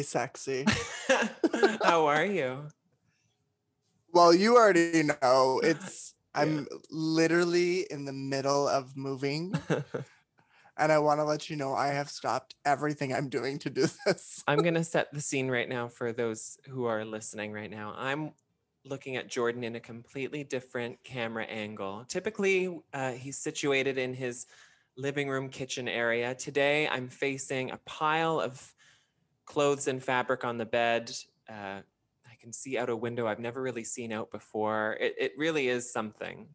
Hey, sexy. How are you? Well, you already know it's. I'm literally in the middle of moving, and I want to let you know I have stopped everything I'm doing to do this. I'm going to set the scene right now for those who are listening right now. I'm looking at Jordan in a completely different camera angle. Typically, uh, he's situated in his living room kitchen area. Today, I'm facing a pile of clothes and fabric on the bed. Uh, I can see out a window I've never really seen out before. It, it really is something.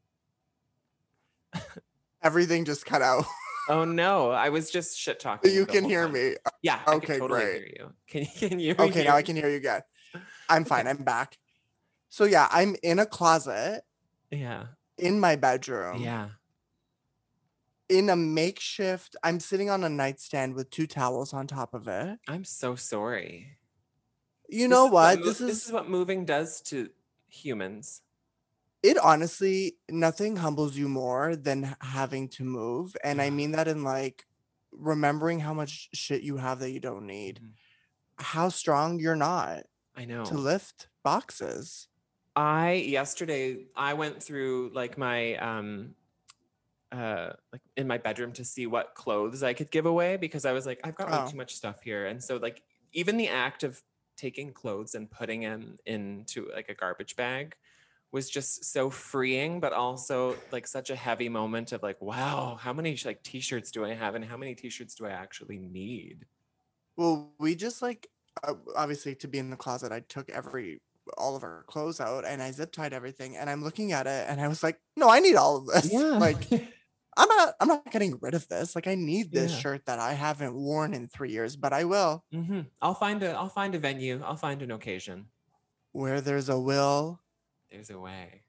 Everything just cut out. Oh no, I was just shit talking. you can hear time. me. Yeah. Okay, can totally great. hear you. Can, can you? Okay, now I can hear you again. I'm fine. I'm back. So yeah, I'm in a closet Yeah. in my bedroom. Yeah. In a makeshift, I'm sitting on a nightstand with two towels on top of it. I'm so sorry. You know is what? mo- This this is is what moving does to humans. it honestly nothing humbles you more than having to move and i mean that in like remembering how much shit you have that you don't need Mhm. how strong you're not I know. to lift boxes I yesterday I went through like my um uh like in my bedroom to see what clothes I could give away because I was like I've got way Oh. too much stuff here. And so like even the act of taking clothes and putting them into like a garbage bag was just so freeing but also like such a heavy moment of like wow how many like t-shirts do I have and how many t-shirts do I actually need? Well we just like uh, obviously to be in the closet i took every all of our clothes out and i zip tied everything and i'm looking at it and i was like no i need all of this. Like i'm not i'm not getting rid of this like i need this Yeah. shirt that i haven't worn in three years but i will. Hmm I'll find a I'll find a venue I'll find an occasion. Where there's a will. There's a way.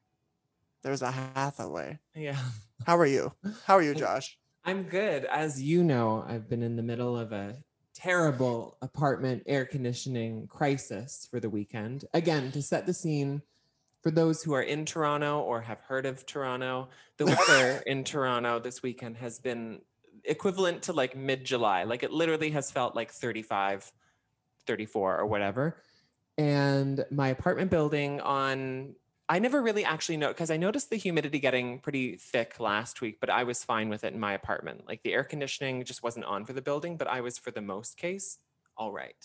There's a hathaway. Yeah. How are you? How are you josh? I'm good. As you know, I've been in the middle of a terrible apartment air conditioning crisis for the weekend. Again, to set the scene for those who are in Toronto or have heard of Toronto, the weather in Toronto this weekend has been equivalent to like mid July. Like it literally has felt like 35, 34 or whatever. And my apartment building on I never really actually know because I noticed the humidity getting pretty thick last week, but I was fine with it in my apartment. Like the air conditioning just wasn't on for the building, but I was for the most case all right.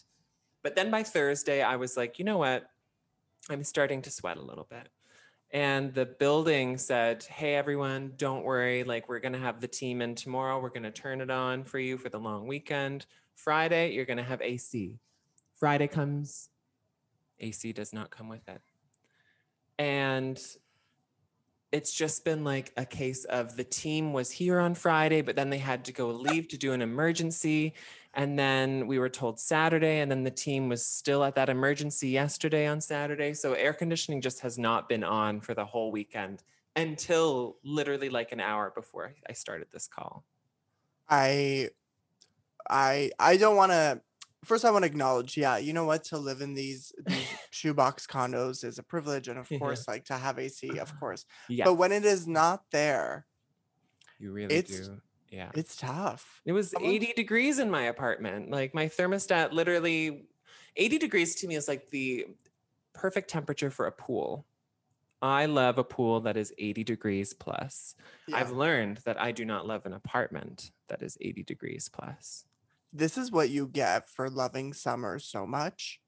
But then by Thursday, I was like, you know what? I'm starting to sweat a little bit. And the building said, hey, everyone, don't worry. Like, we're going to have the team in tomorrow. We're going to turn it on for you for the long weekend. Friday, you're going to have AC. Friday comes, AC does not come with it. And it's just been like a case of the team was here on Friday, but then they had to go leave to do an emergency. And then we were told Saturday, and then the team was still at that emergency yesterday on Saturday. So air conditioning just has not been on for the whole weekend until literally like an hour before I started this call. I I I don't want to first I want to acknowledge yeah you know what to live in these these shoebox condos is a privilege and of Yeah. course like to have AC of course Yeah, but when it is not there you really it's- do. Yeah. it's tough It was Someone- 80 degrees in my apartment. Like my thermostat literally 80 degrees to me is like the perfect temperature for a pool. I love a pool that is 80 degrees plus. I've learned that I do not love an apartment that is 80 degrees plus. this is what you get for loving summer so much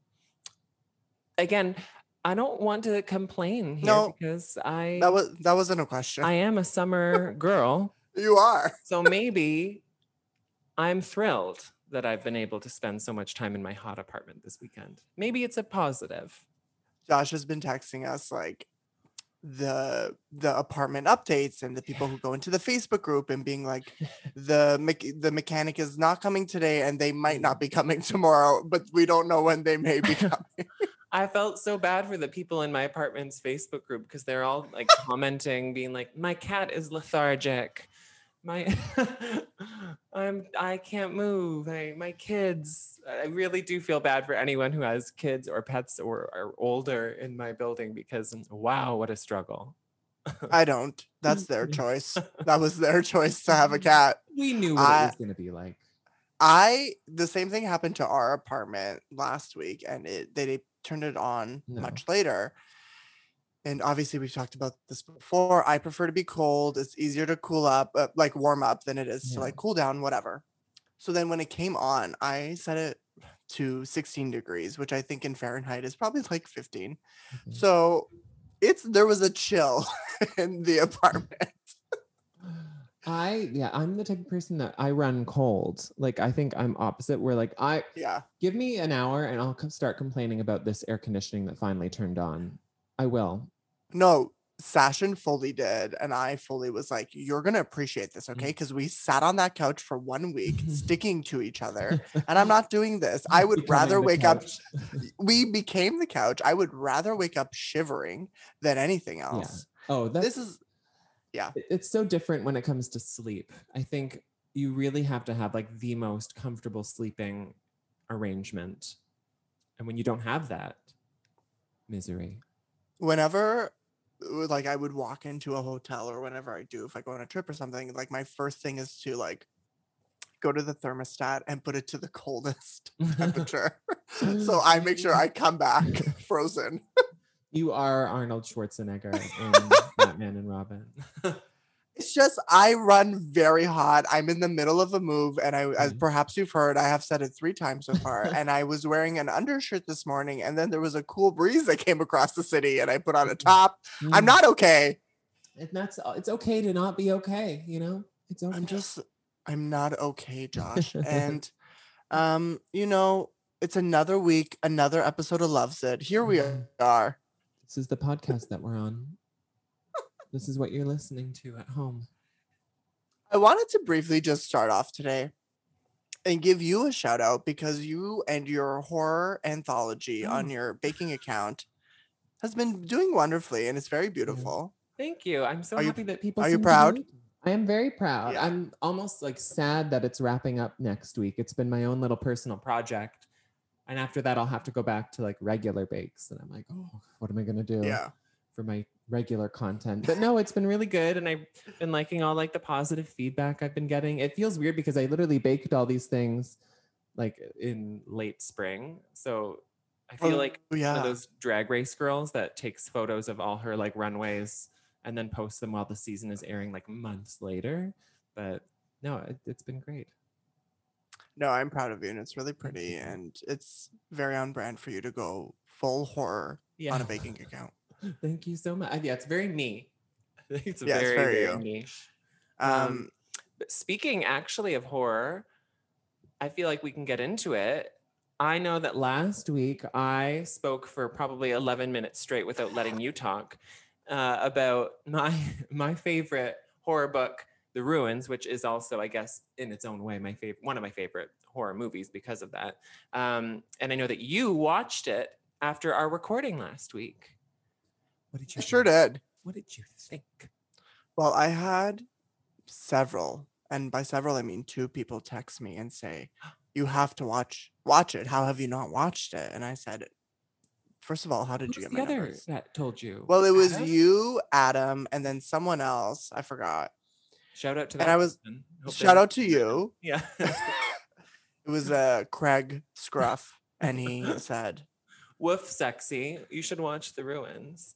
Again, I don't want to complain here No, because I that was that wasn't a question I am a summer girl. You are So maybe I'm thrilled that I've been able to spend so much time in my hot apartment this weekend. Maybe it's a positive. Josh has been texting us like the the apartment updates and the people who go into the Facebook group and being like the mech- the mechanic is not coming today and they might not be coming tomorrow but we don't know when they may be coming. I felt so bad for the people in my apartment's Facebook group because they're all like commenting, being like, "My cat is lethargic. My, I'm, I can't move. I, my kids. I really do feel bad for anyone who has kids or pets or are older in my building because wow, what a struggle. I don't. That's their choice. That was their choice to have a cat. We knew what I- it was going to be like. I the same thing happened to our apartment last week, and it they, they turned it on No. much later. And obviously, we've talked about this before. I prefer to be cold. It's easier to cool up, uh, like warm up, than it is Yeah. to like cool down, whatever. So then when it came on, I set it to 16 degrees, which I think in Fahrenheit is probably like 15. Okay. So it's there was a chill in the apartment. I yeah, I'm the type of person that I run cold. Like I think I'm opposite where like I Yeah. give me an hour and I'll start complaining about this air conditioning that finally turned on. I will. No, Sashin fully did. And I fully was like, you're going to appreciate this, Mm. okay? Because we sat on that couch for one week sticking to each other. And I'm not doing this. I would Becoming rather the wake up. We became the couch. I would rather wake up shivering than anything else. Oh, This is, yeah. it's so different when it comes to sleep. I think you really have to have like the most comfortable sleeping arrangement. And when you don't have that, misery. whenever like I would walk into a hotel or whenever I do, if I go on a trip or something, like my first thing is to like go to the thermostat and put it to the coldest temperature. so I make sure I come back frozen. You are Arnold Schwarzenegger in Batman and Robin. It's just I run very hot. I'm in the middle of a move, and I, as Mhm. perhaps you've heard, I have said it three times so far. and I was wearing an undershirt this morning, and then there was a cool breeze that came across the city, and I put on a top. I'm Mm. not okay. And that's it's okay to not be okay, you know? It's okay. I'm just I'm not okay, Josh. and um, you know, it's another week, another episode of Loves It. Here we Mhm. are. This is the podcast that we're on. This is what you're listening to at home. I wanted to briefly just start off today and give you a shout out because you and your horror anthology oh. on Oh. your baking account has been doing wonderfully and it's very beautiful. Thank you. I'm so Are you- happy that people are you seem to proud? like. I am very proud. Yeah. I'm almost like sad that it's wrapping up next week. It's been my own little personal project. And after that, I'll have to go back to like regular bakes. And I'm like, oh, what am I going to do? Yeah. for my regular content. But no, it's been really good. And I've been liking all like the positive feedback I've been getting. It feels weird because I literally baked all these things like in late spring. So I feel Oh, like oh, one yeah. of those drag race girls that takes photos of all her like runways and then posts them while the season is airing like months later. But no, it, it's been great. No, I'm proud of you and it's really pretty and it's very on brand for you to go full horror Yeah. on a baking account. Thank you so much. Yeah, it's very me. It's Yeah, it's very, very very you. niche. Um, Um, speaking actually of horror, I feel like we can get into it. I know that last week I spoke for probably 11 minutes straight without letting you talk uh, about my my favorite horror book, The Ruins, which is also, I guess, in its own way, my favorite one of my favorite horror movies because of that. Um, and I know that you watched it after our recording last week. What did I you sure think? did. What did you think? Well, I had several, and by several I mean two people text me and say, "You have to watch watch it. How have you not watched it?" And I said, first of all, how did Who's you get the my other numbers?" that told you? Well, it was Adam? you, Adam, and then someone else. I forgot. Shout out to that. And. I was- person. Shout out to you. Yeah. it was uh Craig Scruff, and he said, Woof sexy. You should watch The Ruins.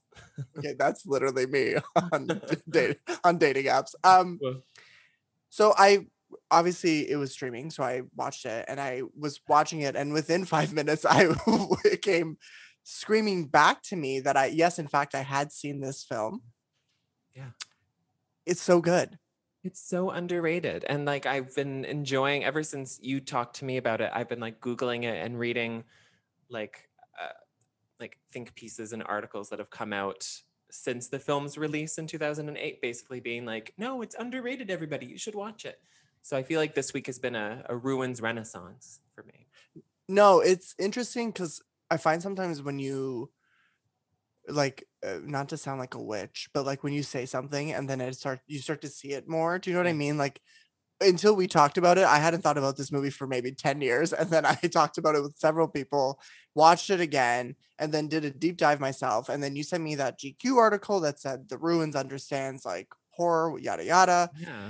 "Okay, that's literally me on date, on dating apps." Um, so I obviously it was streaming, so I watched it, and I was watching it, and within five minutes, I it came screaming back to me that I yes, in fact, I had seen this film. Yeah. it's so good. It's so underrated. And like I've been enjoying ever since you talked to me about it, I've been like Googling it and reading like like think pieces and articles that have come out since the film's release in 2008, basically being like, no, it's underrated, everybody. You should watch it. So I feel like this week has been a, a ruins renaissance for me. No, it's interesting because I find sometimes when you like uh, not to sound like a witch, but like when you say something and then it start you start to see it more. Do you know what I mean? Like until we talked about it, I hadn't thought about this movie for maybe 10 years. And then I talked about it with several people, watched it again, and then did a deep dive myself. And then you sent me that GQ article that said the ruins understands like horror, yada yada. Yeah.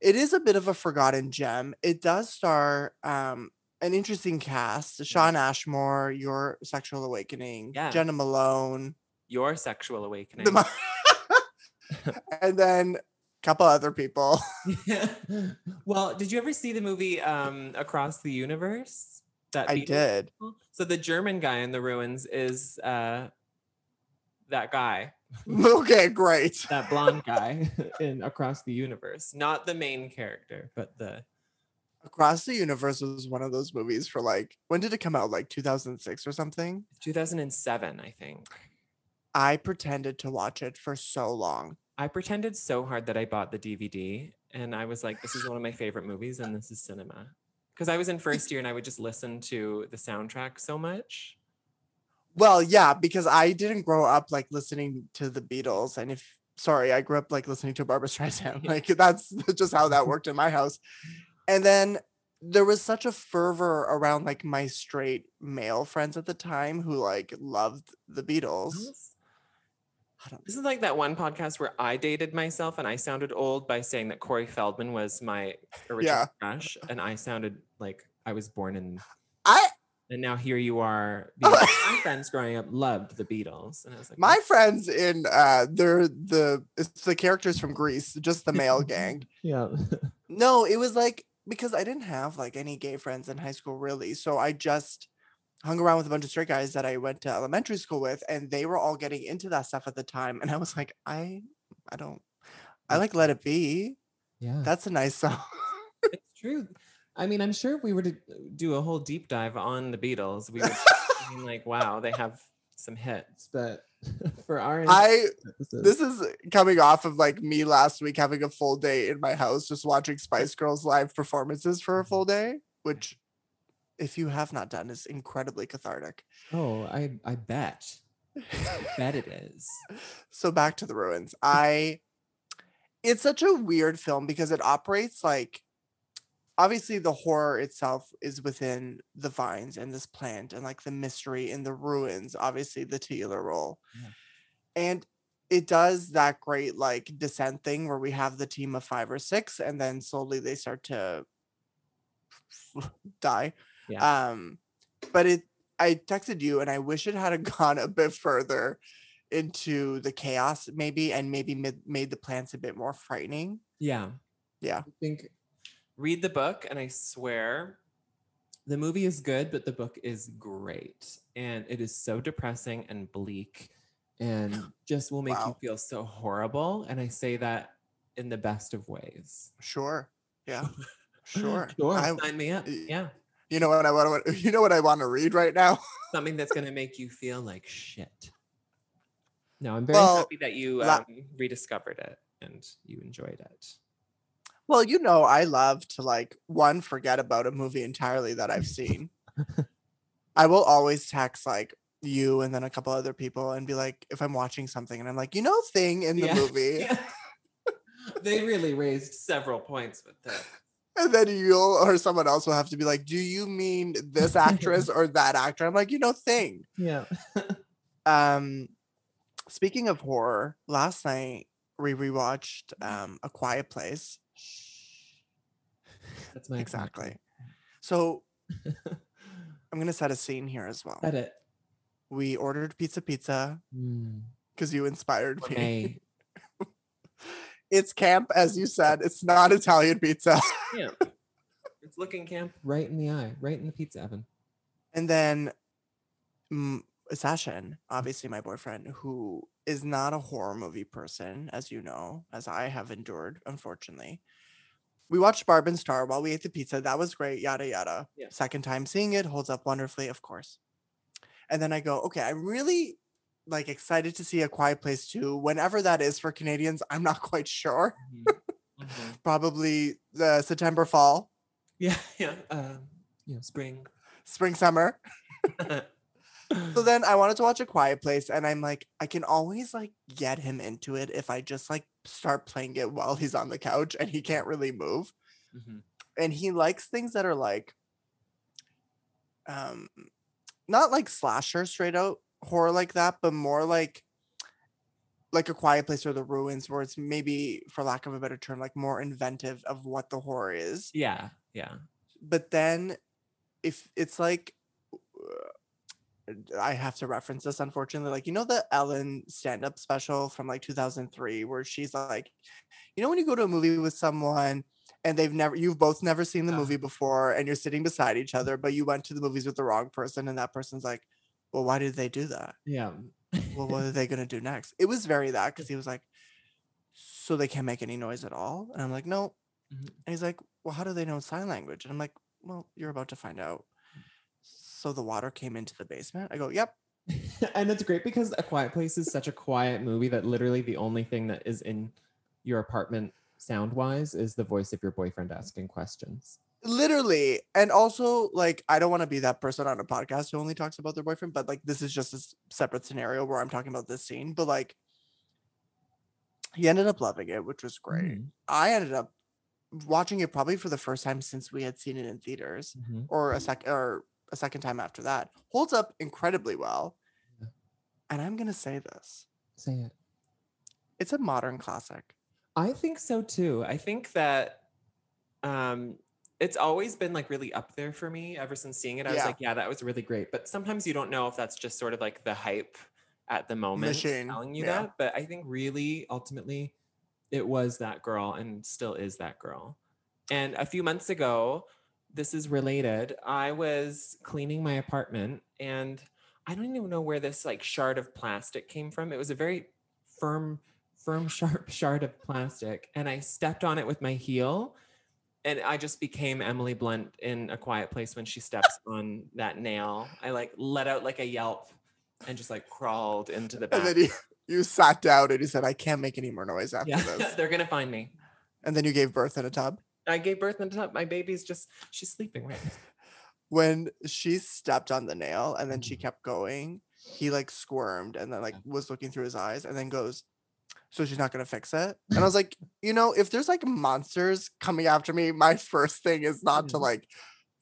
It is a bit of a forgotten gem. It does star um an interesting cast: Shawn Ashmore, Your Sexual Awakening, Yeah. Jena Malone, Your sexual awakening. the and then couple other people. well, did you ever see the movie um, Across the Universe? That I did. So the German guy in the ruins is uh, that guy, okay, great. that blonde guy in Across the Universe. Not the main character, but the Across the Universe was one of those movies for like when did it come out? Like 2006 or something. 2007, I think. I pretended to watch it for so long. I pretended so hard that I bought the DVD and I was like, this is one of my favorite movies and this is cinema. Because I was in first year and I would just listen to the soundtrack so much. Well, yeah, because I didn't grow up like listening to the Beatles, and if sorry, I grew up like listening to Barbara Streisand. Like that's just how that worked in my house. And then there was such a fervor around like my straight male friends at the time who like loved the Beatles. I don't This is like that one podcast where I dated myself and I sounded old by saying that Corey Feldman was my original Yeah. crush, and I sounded like I was born in. I And now here you are. my friends growing up loved the Beatles, and I was like, my friends in uh they're the it's the characters from Grease, just the male gang. yeah, No, it was like because I didn't have like any gay friends in high school really. So I just hung around with a bunch of straight guys that I went to elementary school with and they were all getting into that stuff at the time and I was like I I don't I like Let It Be. yeah, That's a nice song. it's true. I mean, I'm sure if we were to do a whole deep dive on the Beatles, we would be like, wow, they have some hits. But for our I purposes- this is coming off of like me last week having a full day in my house just watching Spice Girls live performances for a full mm-hmm. day, which if you have not done is incredibly cathartic. oh, I I bet, bet it is. so back to the ruins i it's such a weird film because it operates like obviously the horror itself is within the vines and this plant and like the mystery in the ruins obviously the titular role Yeah. and it does that great like descent thing where we have the team of five or six and then slowly they start to die Yeah. um but it i texted you and i wish it had gone a bit further into the chaos maybe and maybe made, made the plants a bit more frightening Yeah. Yeah. I think read the book and I swear the movie is good, but the book is great. And it is so depressing and bleak and just will make you feel so horrible. And I say that in the best of ways. sure yeah sure Sure. I- Sign me up. Yeah. You know what i want to you know what i want to read right now Something that's gonna make you feel like shit. No, I'm very Well, happy that you la- um, rediscovered it and you enjoyed it. well you know i love to like one forget about a movie entirely that i've seen i will always text like you and then a couple other people and be like if i'm watching something and i'm like you know thing in the Yeah. movie Yeah. they really raised several points with that. And then you'll or someone else will have to be like, "Do you mean this actress or that actor?" I'm like, "You know, thing." Yeah. Um, speaking of horror, last night we rewatched um A Quiet Place. That's my Exactly. So I'm gonna set a scene here as well. Edit. We ordered pizza, pizza Mm. because you inspired me. Okay. It's camp, as you said. It's not Italian pizza. Yeah. It's looking camp right in the eye, right in the pizza oven. And then mm, Sashin, obviously my boyfriend, who is not a horror movie person, as you know, as I have endured, unfortunately. We watched Barb and Star while we ate the pizza. That was great, yada yada. Yeah. Second time seeing it, holds up wonderfully, of course. And then I go, okay, I'm really like excited to see a quiet place too. Whenever that is for Canadians, I'm not quite sure. Mhm. Probably the September, fall, Yeah, yeah. Um, you know, spring. spring, summer. So then I wanted to watch A Quiet Place, and I'm like, I can always like get him into it if I just like start playing it while he's on the couch and he can't really move. Mhm. And he likes things that are like, um, not like slasher straight out horror like that, but more like, like a quiet place or the ruins where it's maybe for lack of a better term like more inventive of what the horror is Yeah, yeah. but then if it's like uh, I have to reference this unfortunately. Like, you know, the Ellen stand up special from like 2003, where she's like, you know, when you go to a movie with someone and they've never, you've both never seen the movie before and you're sitting beside each other, but you went to the movies with the wrong person and that person's like, well, why did they do that? Yeah. Well, what are they going to do next? It was very that because he was like, so they can't make any noise at all. And I'm like, no. Mhm. And he's like, well, how do they know sign language? And I'm like, well, you're about to find out. So the water came into the basement. I go, yep. and it's great because A Quiet Place is such a quiet movie that literally the only thing that is in your apartment sound wise is the voice of your boyfriend asking questions. Literally. And also, like, I don't want to be that person on a podcast who only talks about their boyfriend, but like, this is just a separate scenario where I'm talking about this scene. But like, he ended up loving it, which was great. Mhm, I ended up watching it probably for the first time since we had seen it in theaters. mhm. or a sec or a second time after that holds up incredibly well Yeah. and i'm gonna say this Say it. it's a modern classic I think so too. I think that um it's always been like really up there for me ever since seeing it. I was like, yeah, that was really great. But sometimes you don't know if that's just sort of like the hype at the moment Machine, telling you yeah. that. But I think really ultimately it was that girl and still is that girl. And a few months ago, this is related. I was cleaning my apartment and I don't even know where this like shard of plastic came from. It was a very firm, firm, sharp shard of plastic. And I stepped on it with my heel. And I just became Emily Blunt in a quiet place when she steps on that nail. I like let out like a yelp and just like crawled into the back. and then you, you sat down and you said i can't make any more noise after yeah, this they're gonna find me. and then you gave birth in a tub I gave birth in a tub. My baby's just she's sleeping right. now. when she stepped on the nail and then she Mhm. kept going he like squirmed and then like was looking through his eyes and then goes so she's not gonna fix it. And i was like you know if there's like monsters coming after me my first thing is not to mm. like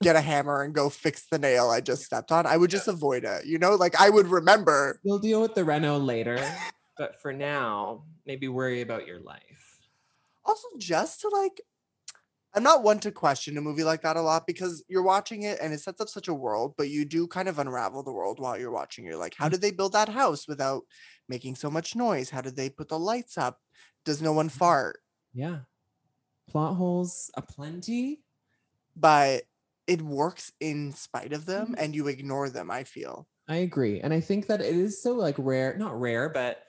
get a hammer and go fix the nail i just stepped on. I would just avoid it you know? Like i would remember. We'll deal with the reno later, but for now, maybe worry about your life. also just to like i'm not one to question a movie like that a lot because you're watching it and it sets up such a world but you do kind of unravel the world while you're watching you're like how did they build that house without making so much noise how did they put the lights up does no one fart Yeah. Plot holes aplenty. but it works in spite of them Mhm. and you ignore them i feel I agree. And I think that it is so like rare, not rare, but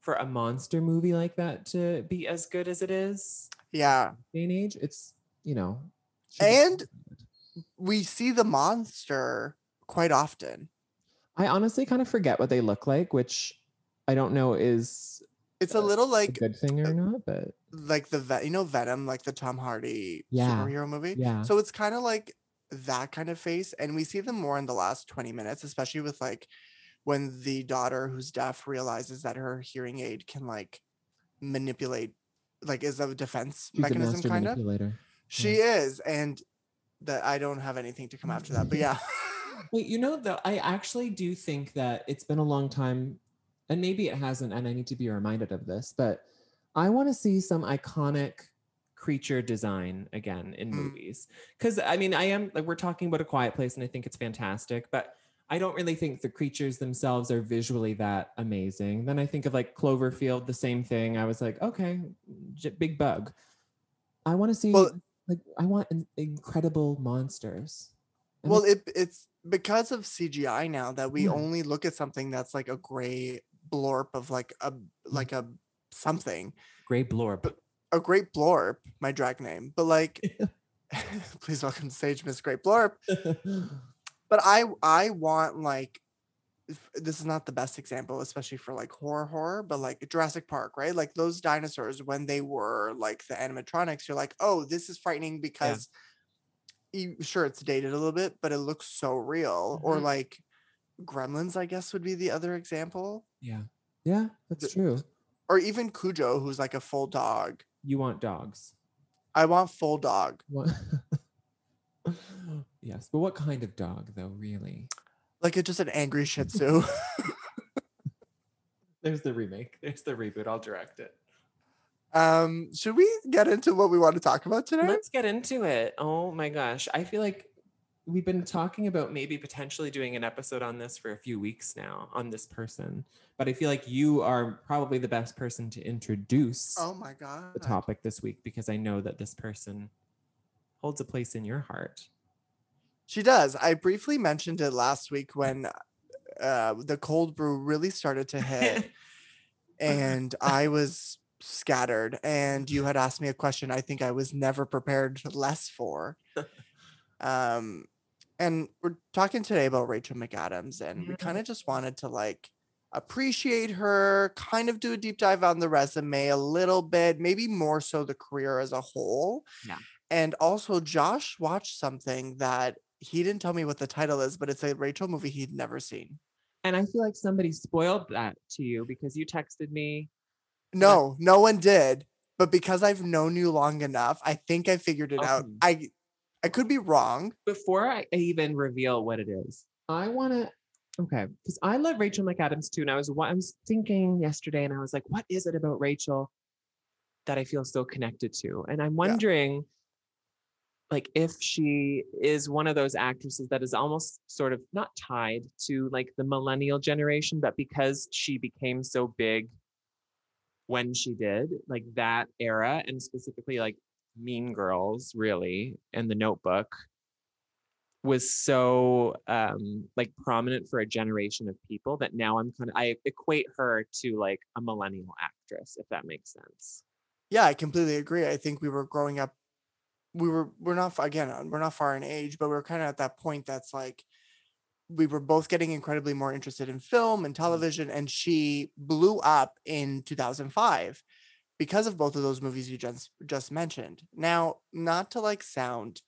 for a monster movie like that to be as good as it is yeah day and age, it's you know And- we see the monster quite often I honestly kind of forget what they look like, which I don't know is it's a Uh, little a like good thing or not, but like the vet you know venom like the tom hardy Yeah. superhero movie yeah. So it's kind of like that kind of face, and we see them more in the last 20 minutes, especially with like when the daughter who's deaf realizes that her hearing aid can like manipulate, like is a defense She's mechanism, kind of. She is, and that I don't have anything to come after that, but yeah, Wait, you know, though, I actually do think that it's been a long time, and maybe it hasn't, and I need to be reminded of this, but I want to see some iconic creature design again in Mm. movies. Because, I mean, I am like, we're talking about A Quiet Place, and I think it's fantastic, but I don't really think the creatures themselves are visually that amazing. Then I think of like Cloverfield, the same thing. I was like, okay, j- big bug. I want to see, Well- like, I want in- incredible monsters. And well, it it's because of CGI now that we Yeah. only look at something that's like a gray blorp of like a mm. like a something, Gray Blorb. a great blorp, my drag name, but like. Please welcome to stage Miss Great Blorp. but I I want like this is not the best example, especially for like horror horror, but like Jurassic Park, right? Like those dinosaurs when they were like the animatronics, you're like, oh, this is frightening because you, sure it's dated a little bit, but it looks so real. Or Mhm. like Gremlins, I guess would be the other example. Yeah. Yeah, that's true. Or even Cujo, who's like a full dog. You want dogs. I want full dog. What? yes, but what kind of dog though, really? Like it's just an angry Shih Tzu. There's the remake. There's the reboot. I'll direct it. Um, should we get into what we want to talk about today? Let's get into it. Oh my gosh. I feel like we've been talking about maybe potentially doing an episode on this for a few weeks now on this person. But I feel like you are probably the best person to introduce oh my god. the topic this week because I know that this person holds a place in your heart. She does. I briefly mentioned it last week when uh, the cold brew really started to hit, and I was scattered. And you had asked me a question I think I was never prepared less for. Um, and we're talking today about Rachel McAdams, and we kind of just wanted to like appreciate her, kind of do a deep dive on the resume a little bit, maybe more so the career as a whole. Yeah. And also, Josh watched something that he didn't tell me what the title is, but it's a Rachel movie he'd never seen. And I feel like somebody spoiled that to you because you texted me. No, no one did. But because I've known you long enough, I think I figured it out. I I could be wrong. Before I even reveal what it is, I want to. Okay, because I love Rachel McAdams too, and I was wa- I was thinking yesterday, and I was like, what is it about Rachel that I feel so connected to? And I'm wondering, like, if she is one of those actresses that is almost sort of not tied to like the millennial generation, but because she became so big when she did, like that era, and specifically like Mean Girls, really, and The Notebook was so um like prominent for a generation of people that now I'm kind of I equate her to like a millennial actress, if that makes sense. Yeah, I completely agree. I think we were growing up. We were we're not again uh, we're not far in age, but we're kind of at that point that's like we were both getting incredibly more interested in film and television, and she blew up in 2005 because of both of those movies you just just mentioned. Now, not to like sound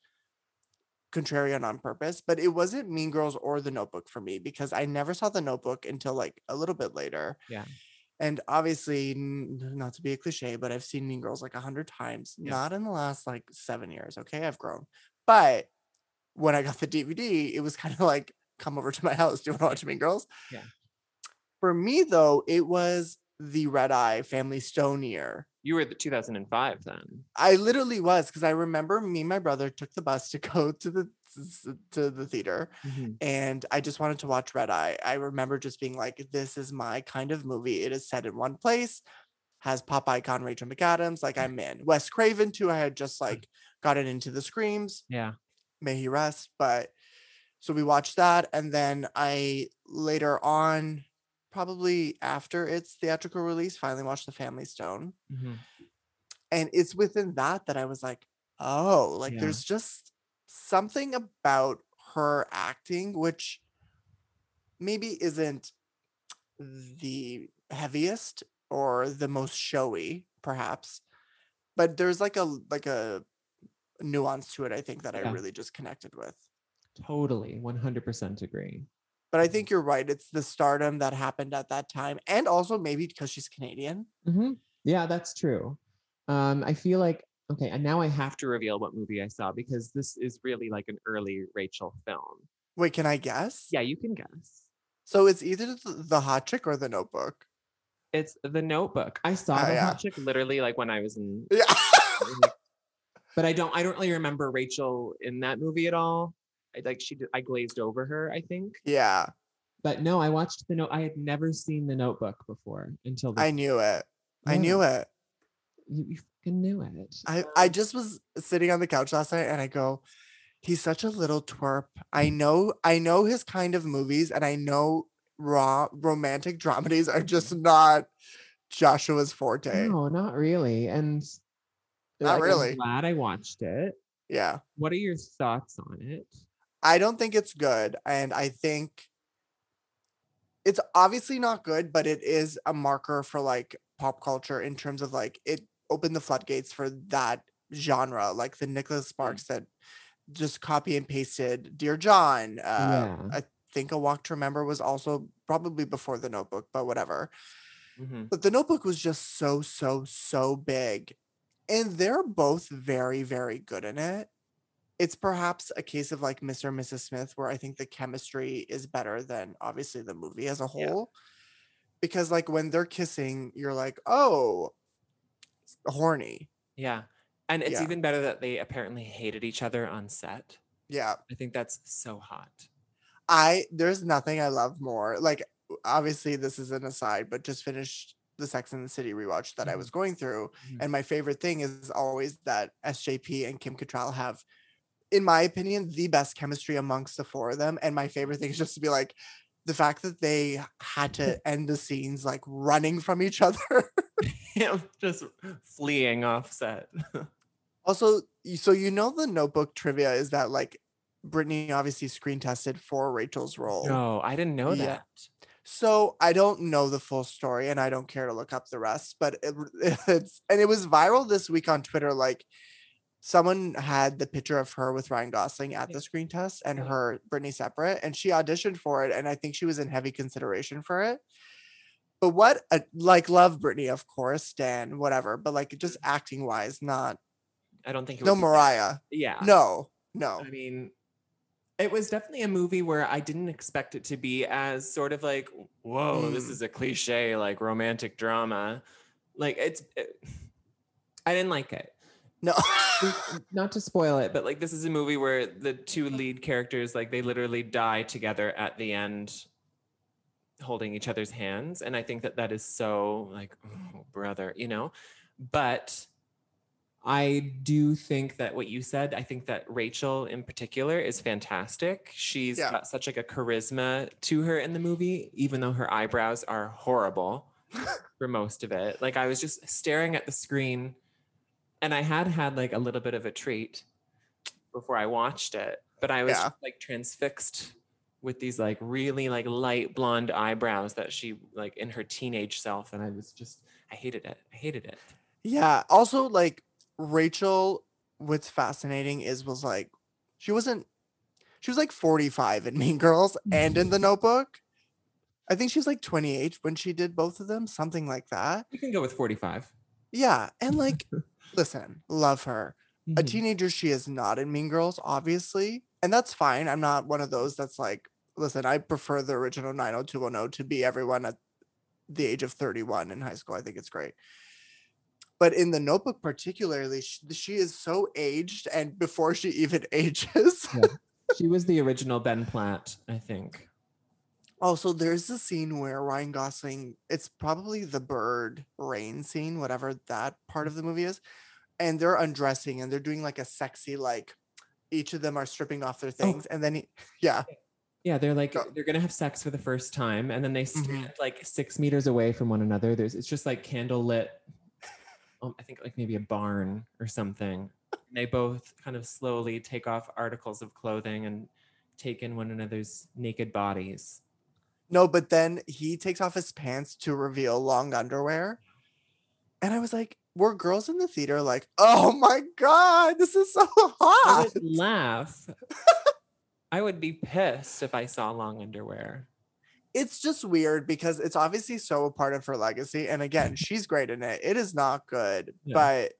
contrarian on purpose, but it wasn't Mean Girls or The Notebook for me because I never saw The Notebook until like a little bit later. Yeah. And obviously, n- not to be a cliche, but I've seen Mean Girls like a hundred times. Yeah. Not in the last like seven years. Okay, I've grown. But when I got the DVD, it was kind of like, come over to my house. Do you want to watch Mean Girls? Yeah. For me, though, it was the Red Eye Family Stone year. You were the 2005 then. I literally was because I remember me and my brother took the bus to go to the to the theater mm-hmm. and I just wanted to watch Red Eye. I remember just being like, this is my kind of movie. It is set in one place, has pop icon Rachel McAdams. Like I'm in. Wes Craven too. I had just like gotten into the screams. Yeah. May he rest. But so we watched that, and then I later on, probably after its theatrical release, finally watched The Family Stone. Mhm. And it's within that that I was like, oh, like Yeah. there's just something about her acting which maybe isn't the heaviest or the most showy, perhaps, but there's like a like a nuance to it. I think that I really just connected with. Totally. 100% agree. But I think you're right. It's the stardom that happened at that time, and also maybe because she's Canadian. hmm Yeah, that's true. Um, I feel like okay, and now I have to reveal what movie I saw because this is really like an early Rachel film. Wait, can I guess? Yeah, you can guess. So it's either the, Hot Chick or the Notebook. It's The Notebook. I saw Ah, the yeah. hot chick literally like when I was in, Yeah. but I don't. I don't really remember Rachel in that movie at all. Like she, I glazed over her. I think. yeah, But no, I watched the note. I had never seen the Notebook before until this. I knew it. I knew it. You, you fucking knew it. I, I just was sitting on the couch last night and I go, he's such a little twerp. I know I know his kind of movies and I know raw romantic dramedies are just not Joshua's forte. No, not really. And Not like, really. I'm glad I watched it. Yeah. What are your thoughts on it? I don't think it's good. And I think it's obviously not good, but it is a marker for like pop culture in terms of like it opened the floodgates for that genre, like the Nicholas Sparks that just copy and pasted Dear John. Uh, Yeah. I think A Walk to Remember was also probably before the notebook, but whatever. Mhm. But the notebook was just so, so, so big. And they're both very, very good in it. It's perhaps a case of like Mr. and Mrs. Smith, where I think the chemistry is better than obviously the movie as a Yeah. whole. because like when they're kissing, you're like, oh, horny. Yeah. And it's Yeah. even better that they apparently hated each other on set. Yeah. I think that's so hot. I there's nothing I love more. Like obviously this is an aside, but just finished the Sex and the City rewatch that I Mhm. was going through. Mhm. And my favorite thing is always that SJP and Kim Cattrall have, in my opinion, the best chemistry amongst the four of them. And my favorite thing is just to be like the fact that they had to end the scenes like running from each other. Yeah, just fleeing off set. also, so you know the notebook trivia is that like Brittany obviously screen tested for Rachel's role. no, I didn't know that. So I don't know the full story and I don't care to look up the rest, but it, it's and it was viral this week on Twitter. Like someone had the picture of her with Ryan Gosling at the screen test and her Brittany separate, and she auditioned for it, and I think she was in heavy consideration for it. But what a, like love Brittany, of course, Dan, whatever, but like just acting wise, not I don't think it no be bad. Mariah. Yeah. No, no. I mean, it was definitely a movie where I didn't expect it to be as sort of like, whoa, this Mm. is a cliche, like romantic drama. Like it's, it- I didn't like it. No. Not to spoil it, but like this is a movie where the two lead characters, like they literally die together at the end, holding each other's hands, and I think that that is so like, oh, brother, you know. But I do think that what you said, I think that Rachel in particular is fantastic. She's Yeah. got such like a charisma to her in the movie, even though her eyebrows are horrible for most of it. Like I was just staring at the screen and I had had like a little bit of a treat before I watched it, but I was Yeah. just, like transfixed with these like really like light blonde eyebrows that she like in her teenage self and I was just I hated it. I hated it. Yeah. Also, like Rachel, what's fascinating is was like she wasn't she was like 45 in Mean Girls and in the notebook. I think she was like 28 when she did both of them, something like that. You can go with 45. Yeah. And like, listen, love her. A Mhm. teenager, she is not in Mean Girls, obviously. And that's fine. I'm not one of those that's like, listen, I prefer the original 90210 to be everyone at the age of 31 in high school. I think it's great. But in the notebook, particularly, she, she is so aged, and before she even ages. Yeah. she was the original Ben Platt, I think. Also, there's a scene where Ryan Gosling, it's probably the bird rain scene, whatever that part of the movie is. And they're undressing and they're doing like a sexy, like each of them are stripping off their things. And then, he, yeah, Yeah, they're like Go. they're gonna have sex for the first time, and then they Mhm. stand like six meters away from one another. There's it's just like candle lit. Um, I think like maybe a barn or something. And they both kind of slowly take off articles of clothing and take in one another's naked bodies. No, but then he takes off his pants to reveal long underwear. And I was like, were girls in the theater like, oh my God, this is so hot? I would laugh. I would be pissed if I saw long underwear. it's just weird because it's obviously so a part of her legacy. And again, she's great in it. It is not good, Yeah. but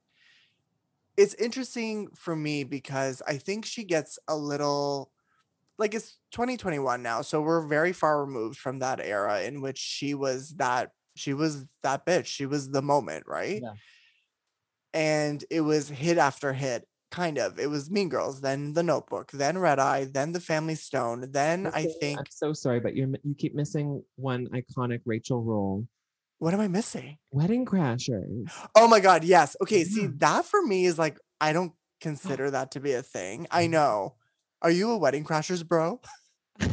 it's interesting for me because I think she gets a little like it's 2021 now. So we're very far removed from that era in which she was that she was that bitch. She was the moment, right? Yeah. And it was hit after hit, kind of. It was Mean Girls, then The Notebook, then Red Eye, then The Family Stone, then I think I'm so sorry, but you're you keep missing one iconic Rachel role. what am I missing? Wedding Crashers. Oh my god, yes. Okay, see that for me is like I don't oh. consider that to be a thing. I mm. know. Are you a wedding crashers, bro? I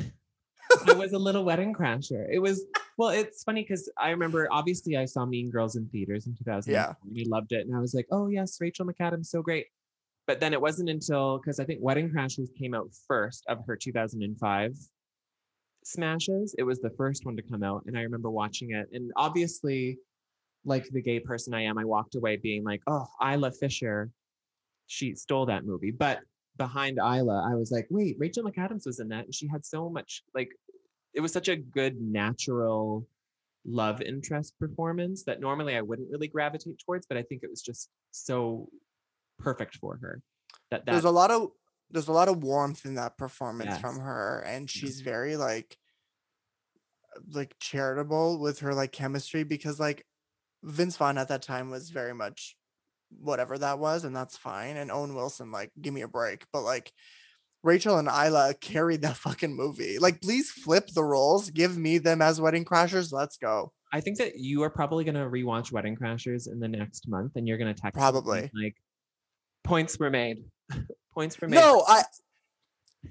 was a little wedding crasher. It was well, it's funny because I remember obviously I saw Mean Girls in theaters in 2000. Yeah. We loved it. And I was like, oh yes, Rachel McAdams, so great. But then it wasn't until because I think Wedding Crashers came out first of her 2005 smashes. It was the first one to come out. And I remember watching it. And obviously, like the gay person I am, I walked away being like, oh, Isla Fisher, she stole that movie. But behind Isla, I was like, wait, Rachel McAdams was in that. And she had so much like it was such a good natural love interest performance that normally I wouldn't really gravitate towards, but I think it was just so perfect for her. That that There's a lot of there's a lot of warmth in that performance Yes. from her, and mm-hmm. she's very like like charitable with her like chemistry because like Vince Vaughn at that time was very much whatever that was, and that's fine. And Owen Wilson, like, give me a break. But like Rachel and Isla carried that fucking movie. Like, please flip the roles. Give me them as wedding crashers. Let's go. I think that you are probably going to rewatch Wedding Crashers in the next month, and you're going to text Probably. like points were made. points were made. No, I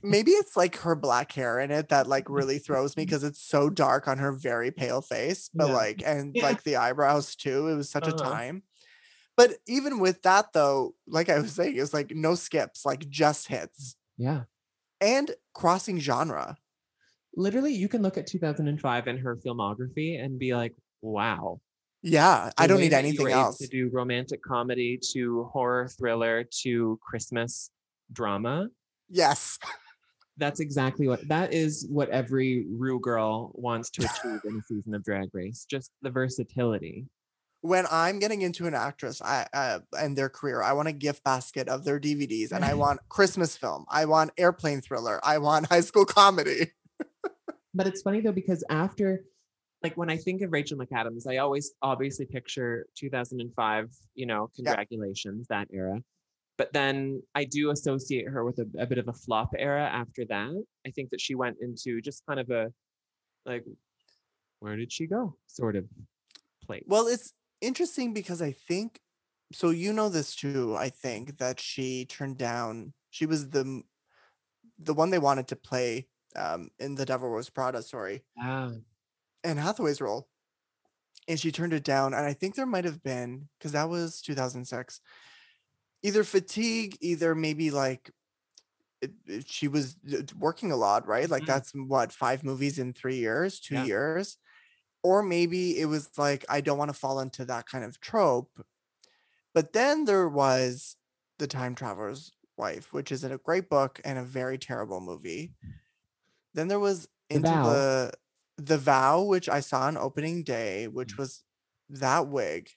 maybe it's like her black hair in it that like really throws me because it's so dark on her very pale face. But Yeah. like and Yeah. like the eyebrows too. It was such a Uh-huh. time. But even with that though, like I was saying, it was like no skips, like just hits. Yeah. And crossing genre. Literally, you can look at 2005 and her filmography and be like, wow. Yeah, I don't need anything else. To do romantic comedy to horror thriller to Christmas drama. Yes. That's exactly what that is what every Ru girl wants to achieve in a season of Drag Race. Just the versatility. When I'm getting into an actress I uh, and their career, I want a gift basket of their DVDs and I want Christmas film. I want airplane thriller. I want high school comedy. But it's funny though because after, like when I think of Rachel McAdams, I always obviously picture 2005. You know, Yeah. congratulations that era. But then I do associate her with a, a bit of a flop era after that. I think that she went into just kind of a like, where did she go? Sort of place. Well, it's interesting because I think so. You know this too. I think that she turned down. She was the the one they wanted to play um, in the Devil Wears Prada story, ah, Anne Hathaway's role, and she turned it down. And I think there might have been because that was 2006. Either fatigue, either maybe like it, it- she was working a lot, right? Like Mhm. that's what five movies in three years, two Yeah. years, or maybe it was like I don't want to fall into that kind of trope. But then there was the Time Traveler's Wife, which is a great book and a very terrible movie. Then there was The into Vow. the the vow, which I saw on opening day, Mm. which was that wig.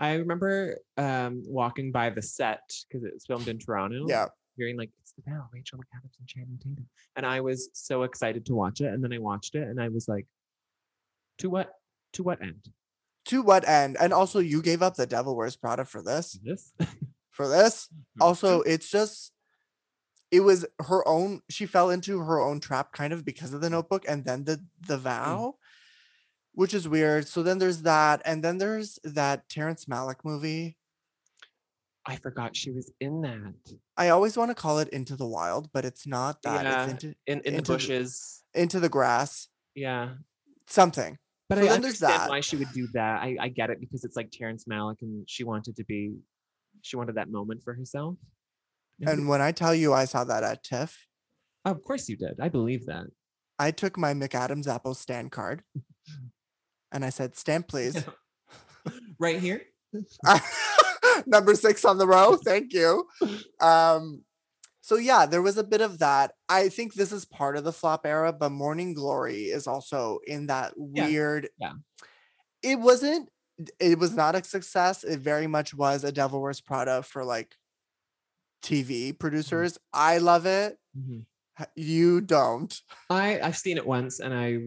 I remember um, walking by the set because it was filmed in Toronto. Yeah. hearing like it's the vow Rachel McAdams and Channing Tatum, and I was so excited to watch it. And then I watched it, and I was like, "To what? To what end? To what end? And also, you gave up the Devil Wears Prada for this. This?" For this, also it's just it was her own she fell into her own trap kind of because of the mm. notebook and then the the mm. vow which is weird so then there's that and then there's that terrence malick movie I forgot she was in that i always want to call it into the wild but it's not that Yeah, it's into in in Into the- bushes. into the grass Yeah, something but So I then there's understand that. why she would do that. I I get it because it's like Terrence Malick, and she wanted to be, she wanted that moment for herself. And when i tell you i saw that at tiff Oh, of course you did. I believe that. i took my mcadams apple stand card and i said stamp please right here. number six on the row. Thank you. Um, so yeah, there was a bit of that. I think this is part of the flop era, but Morning Glory is also in that Yeah, weird. yeah. It wasn't. It was not a success. It very much was a Devil Wears Prada for like TV producers. I love it. Mhm. You don't. I I've seen it once, and I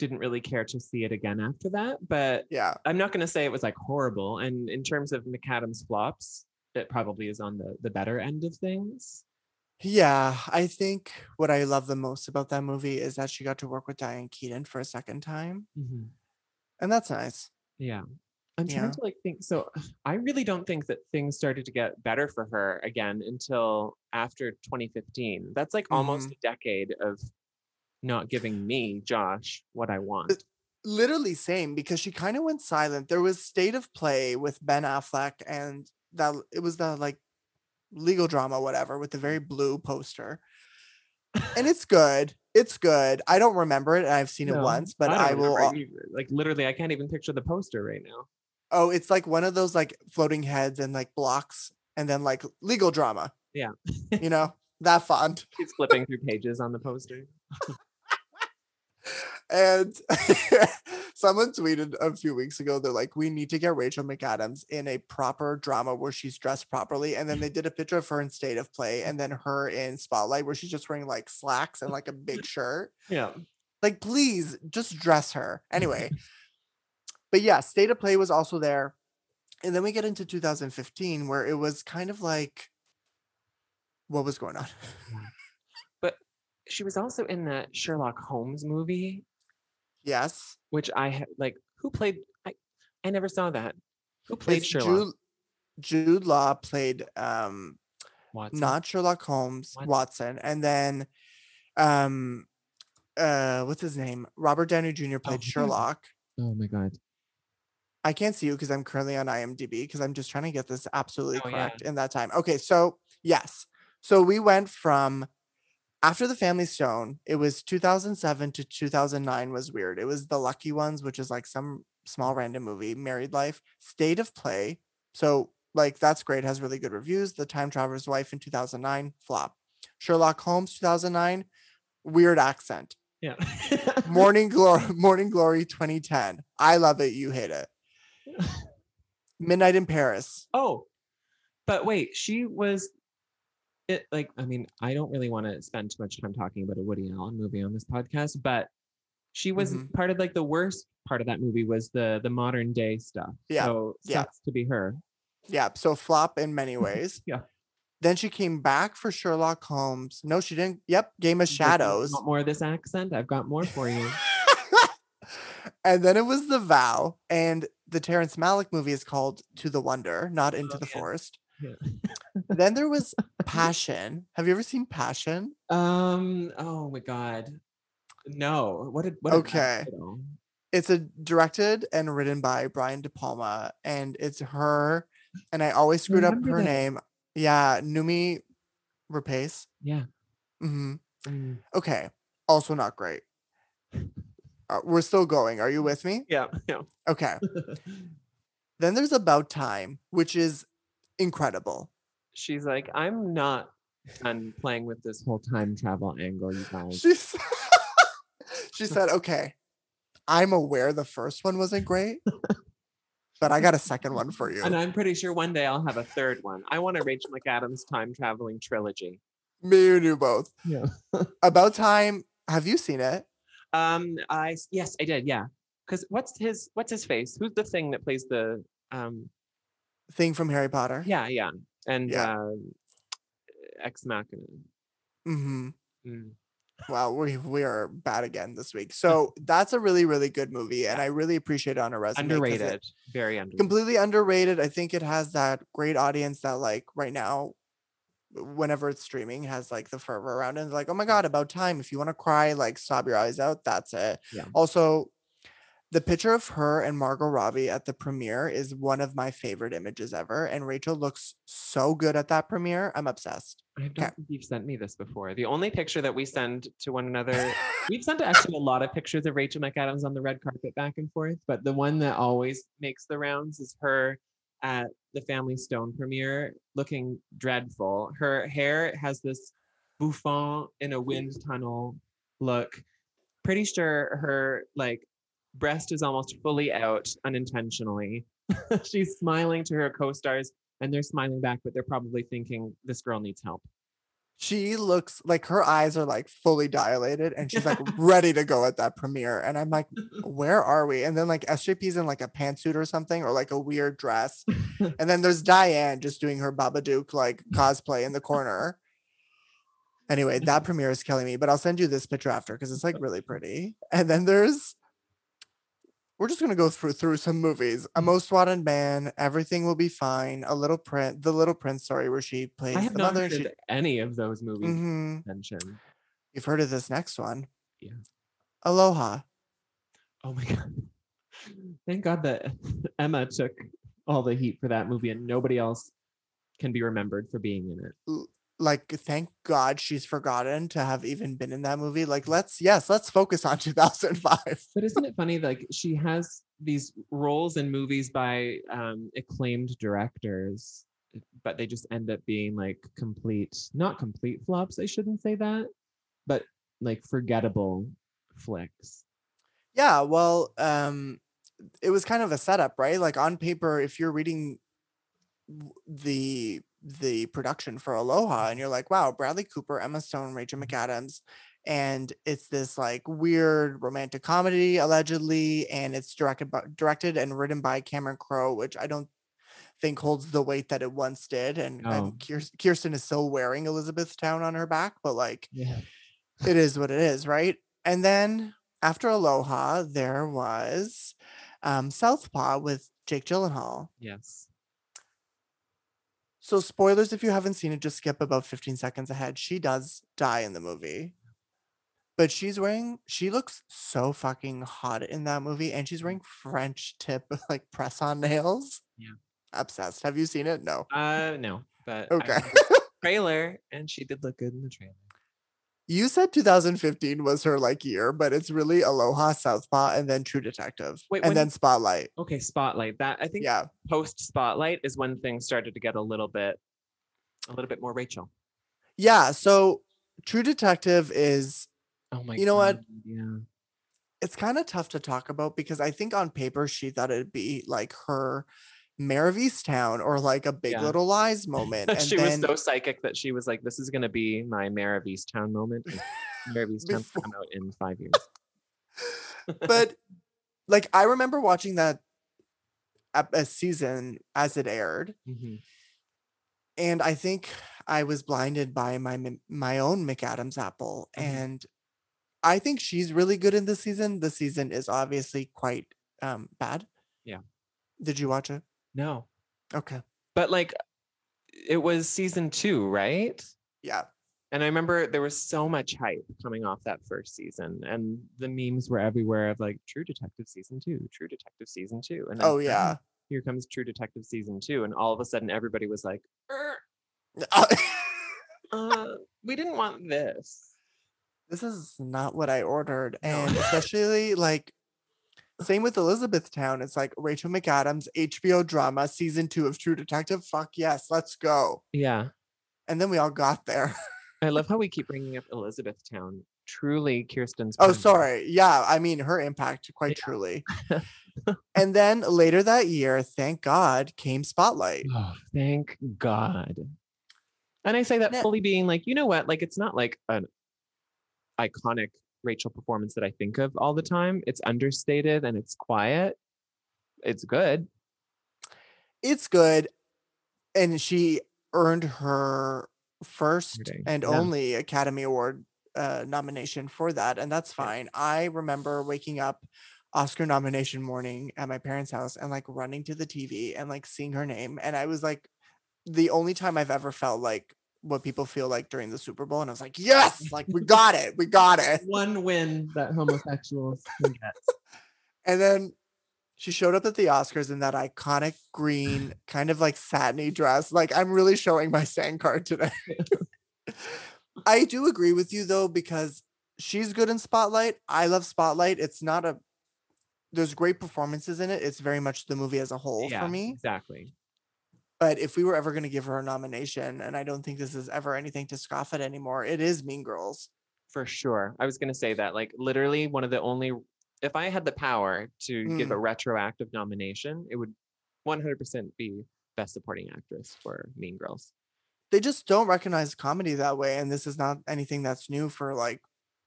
didn't really care to see it again after that. But Yeah. I'm not going to say it was like horrible. And in terms of McAdams flops, it probably is on the the better end of things. Yeah, I think what I love the most about that movie is that she got to work with Diane Keaton for a second time, mm-hmm. and that's nice. Yeah. I'm trying Yeah. to like think. So I really don't think that things started to get better for her again until after 2015. That's like almost mm-hmm. a decade of not giving me, Josh, what I uh, want. literally same because she kind of went silent. There was State of Play with Ben Affleck and that it was the like legal drama whatever with the very blue poster. And it's good. It's good. I don't remember it and I've seen it once, but don't I, will remember al- it uh either. like literally I can't even picture the poster right now. Oh, it's like one of those like floating heads and like blocks and then like legal drama. Yeah. you know, that font. She's flipping through pages on the poster. And someone tweeted a few weeks ago, they're like, we need to get Rachel McAdams in a proper drama where she's dressed properly. And then mm. they did a picture of her in State of Play and then her in Spotlight where she's just wearing like slacks and like a big shirt. Yeah. Like, please just dress her. Anyway. but yeah, State of Play was also there. And then we get into 2015 where it was kind of like what was going on? But she was also in that Sherlock Holmes movie, yes. which I like who played I I never saw that. Who played It's Sherlock? Jude, Jude Law played um Watson? not Sherlock Holmes, Watson. Watson. And then um uh what's his name? Robert Downey Jr. played who- Sherlock. Oh my god. I can't see you because I'm currently on IMDb because I'm just trying to get this absolutely Oh, yeah. correct in that time. Okay, so yes. So we went from after the Family Stone, it was 2007 to 2009 was weird. It was The Lucky Ones, which is like some small random movie, Married Life, State of Play. So like that's great, has really good reviews. The Time Traveler's Wife in 2009, flop. Sherlock Holmes 2009, weird accent. Yeah. Morning Glory, Morning Glory 2010. I love it, you hate it. Midnight in Paris. oh, but wait, she was it like I mean, I don't really want to spend too much time talking about a Woody Allen movie on this podcast, but she was Mhm. part of like the worst part of that movie was the the modern day stuff. Yeah, So yeah. sucks to be her. Yeah, so flop in many ways. Yeah. Then she came back for Sherlock Holmes. No, she didn't. Yep, Game of She's like, "You Shadows. More of this accent? I've got more for you. and then it was The Vow. And the Terrence Malick movie is called To the Wonder, not Into Oh, the. Forest. Then there was Passion. Have you ever seen Passion? Um. Oh my God. No. What did? What Okay. title? It's a directed and written by Brian De Palma, and it's her. And I always screwed up her that. name. Yeah, Noomi Rapace. Yeah. hmm Mm, Okay. Also not great. Uh, we're still going. Are you with me? Yeah. Yeah. Okay. Then there's About Time, which is incredible. She's like, I'm not done playing with this whole time travel angle, you guys. She she said, "Okay, I'm aware the first one wasn't great, but I got a second one for you. And I'm pretty sure one day I'll have a third one. I want a Rachel McAdams time traveling trilogy. Me and you both. Yeah. About Time. Have you seen it? Um. I yes, I did. Yeah. Because what's his what's his face? Who's the thing that plays the um? Thing from Harry Potter. Yeah. Yeah. And Yeah. uh, Ex Machina. Mm-hmm. Mm. Wow, we we are bad again this week. So that's a really really good movie, and I really appreciate it on a resume. 'cause it- Underrated. Very underrated. completely underrated. I think it has that great audience that like right now, whenever it's streaming, has like the fervor around it. And like, oh my god, about time. If you want to cry, like sob your eyes out. That's it. Yeah. Also, the picture of her and Margot Robbie at the premiere is one of my favorite images ever. And Rachel looks so good at that premiere. I'm obsessed. I don't Okay. think you've sent me this before. The only picture that we send to one another, we've sent actually a lot of pictures of Rachel McAdams on the red carpet back and forth, but the one that always makes the rounds is her at the Family Stone premiere looking dreadful. Her hair has this bouffant in a wind tunnel look. Pretty sure her like breast is almost fully out unintentionally. She's smiling to her co-stars and they're smiling back, but they're probably thinking this girl needs help. she looks like her eyes are like fully dilated and she's like ready to go at that premiere. And I'm like, where are we? And then like SJP's in like a pantsuit or something or like a weird dress. and then there's Diane just doing her Babadook like cosplay in the corner. Anyway, that premiere is killing me, but I'll send you this picture after because it's like really pretty. And then there's we're just gonna go through through some movies. A Most Wanted Man, Everything Will Be Fine, A Little Prince, The Little Prince, sorry, where she plays I have the not mother. heard and she- any of those movies Mhm. mentioned. You've heard of this next one. Yeah. Aloha. Oh my god. Thank God that Emma took all the heat for that movie and nobody else can be remembered for being in it. Like, thank God she's forgotten to have even been in that movie. Like, let's yes, let's focus on 2005. But isn't it funny? Like she has these roles in movies by um, acclaimed directors, but they just end up being like complete, not complete flops. I shouldn't say that, but like forgettable flicks. Yeah, well, um, it was kind of a setup, right? Like on paper, if you're reading the the production for Aloha and you're like, wow, Bradley Cooper, Emma Stone, Rachel McAdams, and it's this like weird romantic comedy allegedly, and it's directed by, directed and written by Cameron Crowe, which I don't think holds the weight that it once did. And, Oh. and Kirs- Kirsten is still wearing Elizabethtown on her back, but like Yeah. it is what it is, right? And then after Aloha, there was um, Southpaw with Jake Gyllenhaal. Yes. So, spoilers if you haven't seen it, just skip about 15 seconds ahead. She does die in the movie. But she's wearing, she looks so fucking hot in that movie. And she's wearing French tip, like press on nails. Yeah. Obsessed. Have you seen it? No. Uh no, but Okay. trailer and she did look good in the trailer. You said 2015 was her like year, but it's really Aloha, Southpaw, and then True Detective. Wait, and when- then Spotlight. Okay, Spotlight. That I think Yeah. post Spotlight is when things started to get a little bit a little bit more Rachel. Yeah. So, True Detective is Oh my You know what? God, Yeah. it's kind of tough to talk about because I think on paper she thought it'd be like her Mare of Easttown or like a Big Yeah. Little Lies moment. And she then was so psychic that she was like, "This is gonna be my Mare of Easttown moment." Mare of Easttown Before- come out in five years. but like I remember watching that ep- a season as it aired, Mhm. and I think I was blinded by my my own McAdams apple, Mhm. and I think she's really good in this season. The season is obviously quite um bad. Yeah. Did you watch it? No, Okay. but like, it was season two, right? Yeah. And I remember there was so much hype coming off that first season, and the memes were everywhere of like True Detective season two, True Detective season two, and then Oh yeah. here comes True Detective season two, and all of a sudden everybody was like, "Er, uh, "We didn't want this." this is not what I ordered. And especially like same with Elizabethtown. It's like Rachel McAdams, HBO drama, season two of True Detective. Fuck yes, let's go. Yeah, And then we all got there. I love how we keep bringing up Elizabethtown. Truly, Kirsten's. Oh, sorry. Yeah, I mean her impact quite Yeah. truly. and then later that year, thank God, came Spotlight. Oh, thank God. And I say that fully being like, you know what? Like, it's not like an iconic Rachel performance that I think of all the time. It's understated and it's quiet. It's good. It's good. And she earned her first Day. and Yeah. only Academy Award uh, nomination for that. And that's Yeah. fine. I remember waking up Oscar nomination morning at my parents' house and like running to the TV and like seeing her name. And I was like, the only time I've ever felt like what people feel like during the Super Bowl. And I was like, yes, like we got it. We got it. One win that homosexuals can get. And then she showed up at the Oscars in that iconic green, kind of like satiny dress. Like I'm really showing my stand card today. I do agree with you though, because she's good in Spotlight. I love Spotlight. It's not a there's great performances in it. It's very much the movie as a whole yeah, for me. exactly. But if we were ever going to give her a nomination, and I don't think this is ever anything to scoff at anymore, it is Mean Girls. For sure. I was going to say that, like, literally, one of the only, if I had the power to give Mm. a retroactive nomination, it would 100% be Best Supporting Actress for Mean Girls. they just don't recognize comedy that way and this is not anything that's new for like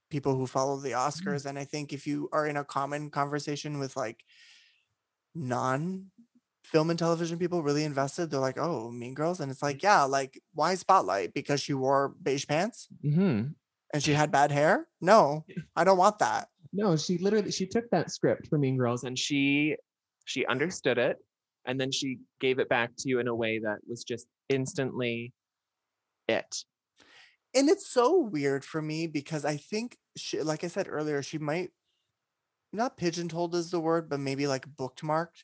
people who follow the oscars and i think if you are in a common conversation with like non film and television people really invested they're like oh mean girls and it's like yeah like why spotlight? Because she wore beige pants? Hmm and she had bad hair? No i don't want that. No, she literally she took that script for Mean Girls and she she understood it and then she gave it back to you in a way that was just instantly it. and it's so weird for me because I think she, like I said earlier, she might not pigeonholed is the word, but maybe like bookmarked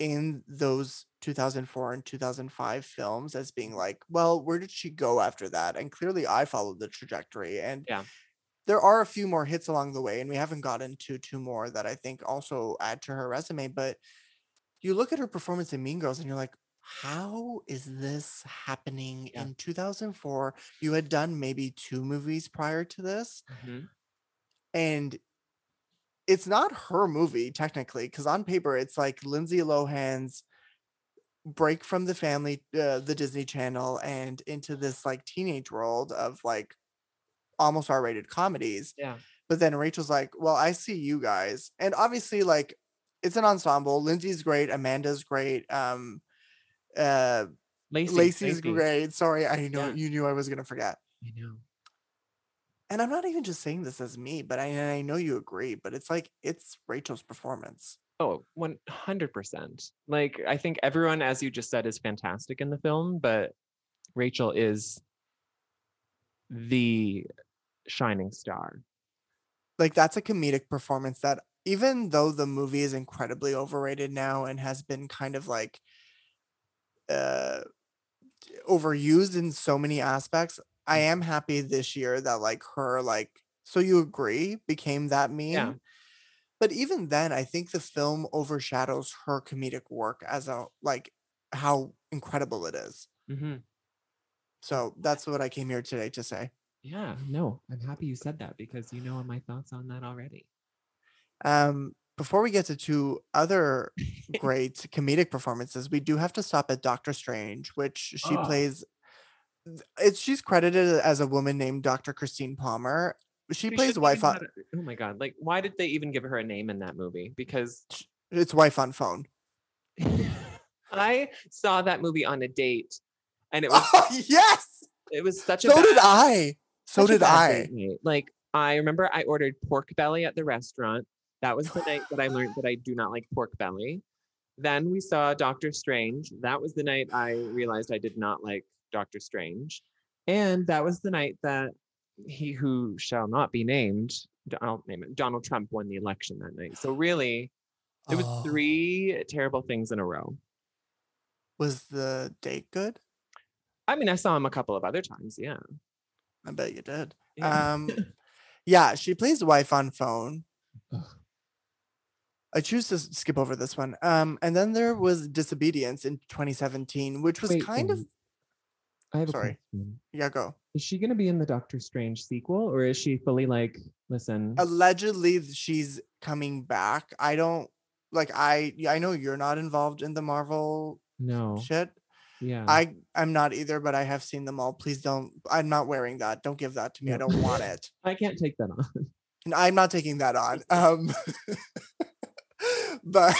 in those 2004 and 2005 films as being like, well, where did she go after that? And clearly I followed the trajectory. And Yeah. there are a few more hits along the way, and we haven't gotten to two more that I think also add to her resume. But you look at her performance in Mean Girls and you're like, how is this happening Yeah. in 2004? You had done maybe two movies prior to this, mm-hmm. and it's not her movie technically, because on paper it's like Lindsay Lohan's break from the family, uh, the Disney Channel, and into this like teenage world of like almost R-rated comedies. Yeah. But then Rachel's like, "Well, I see you guys." And obviously like it's an ensemble. Lindsay's great, Amanda's great, um uh Lacey. Lacey's Lacey. great. Sorry, I know Yeah. you knew I was going to forget. I know. And I'm not even just saying this as me, but I I know you agree, but it's like it's Rachel's performance. Oh, 100%. Like, I think everyone, as you just said, is fantastic in the film, but Rachel is the shining star. like that's a comedic performance that even though the movie is incredibly overrated now and has been kind of like uh overused in so many aspects i Mm. am happy this year that like her like so you agree became that meme Yeah. but even then i think the film overshadows her comedic work as a like how incredible it is hmm so that's what i came here today to say Yeah, no, I'm happy you said that because you know my thoughts on that already. Um, before we get to two other great comedic performances, we do have to stop at Doctor Strange, which she Oh. plays. It's she's credited as a woman named Dr. Christine Palmer. She plays wife on. it- Oh my god! Like, why did they even give her a name in that movie? Because It's wife on phone. I saw that movie on a date, and it was Oh, yes. it was such a So did I. So did I. Like, I remember I ordered pork belly at the restaurant. That was the night that I learned that I do not like pork belly. Then we saw Doctor Strange. That was the night I realized I did not like Doctor Strange. And that was the night that he who shall not be named, D- I'll name it, Donald Trump won the election that night. So really, it was three terrible things in a row. Was the date good? I mean, I saw him a couple of other times. Yeah. I bet you did. Yeah. Um, yeah, she plays wife on phone. Ugh. I choose to skip over this one. Um, and then there was Disobedience in 2017, which was Wait, kind of I have a sorry. question. yeah, go. Is she going to be in the Doctor Strange sequel, or is she fully like, listen? Allegedly, she's coming back. I don't like. I I know you're not involved in the Marvel no. shit. Yeah. I I'm not either, but I have seen them all. Please don't. I'm not wearing that. Don't give that to me. I don't want it. I can't take that on. And I'm not taking that on. Um, but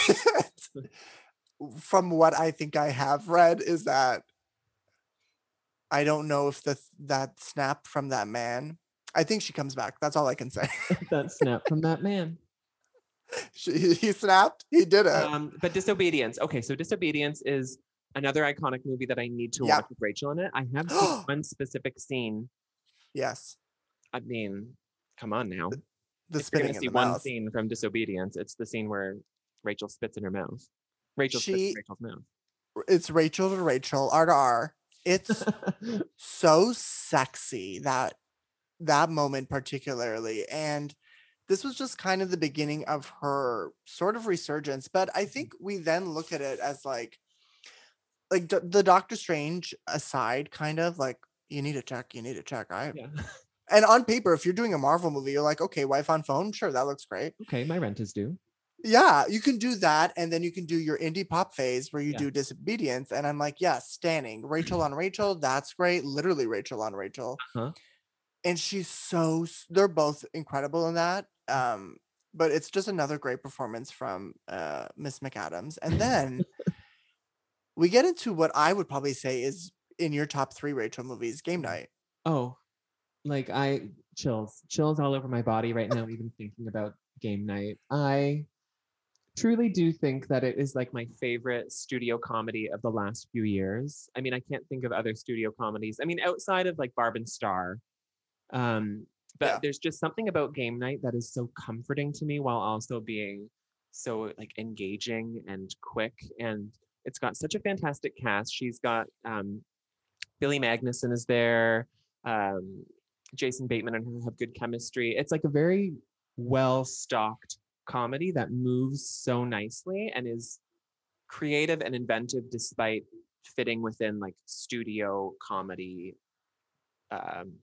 from what I think I have read is that I don't know if the that snap from that man. I think she comes back. That's all I can say. that snap from that man. she, he snapped. He did it. Um, but Disobedience. Okay, so Disobedience is another iconic movie that I need to Yep. watch with Rachel in it. I have seen one specific scene. yes, I mean, come on now. the if you're spitting gonna see the one mouth. scene from Disobedience, it's the scene where Rachel spits in her mouth. Rachel spits in Rachel's mouth. It's Rachel to Rachel, R to R. It's so sexy that that moment particularly and this was just kind of the beginning of her sort of resurgence but i mm-hmm. think we then look at it as like like d- the doctor strange aside kind of like you need a check you need a check i yeah. and on paper if you're doing a marvel movie you're like okay wife on phone sure that looks great Okay, my rent is due. Yeah you can do that and then you can do your indie pop phase where you Yeah. do disobedience and i'm like yes standing rachel on rachel that's great literally rachel on rachel Uh-huh. and she's so they're both incredible in that um but it's just another great performance from uh miss mcadams and then we get into what i would probably say is in your top three rachel movies game night Oh, like I chills, chills all over my body right now, even thinking about game night. I truly do think that it is like my favorite studio comedy of the last few years. I mean, I can't think of other studio comedies. I mean, outside of like Barb and Star. Um, but Yeah. there's just something about game night that is so comforting to me while also being so like engaging and quick. And it's got such a fantastic cast. She's got um Billy Magnussen is there. Um, Jason Bateman and her have good chemistry. It's like a very well stocked comedy that moves so nicely and is creative and inventive despite fitting within like studio comedy um,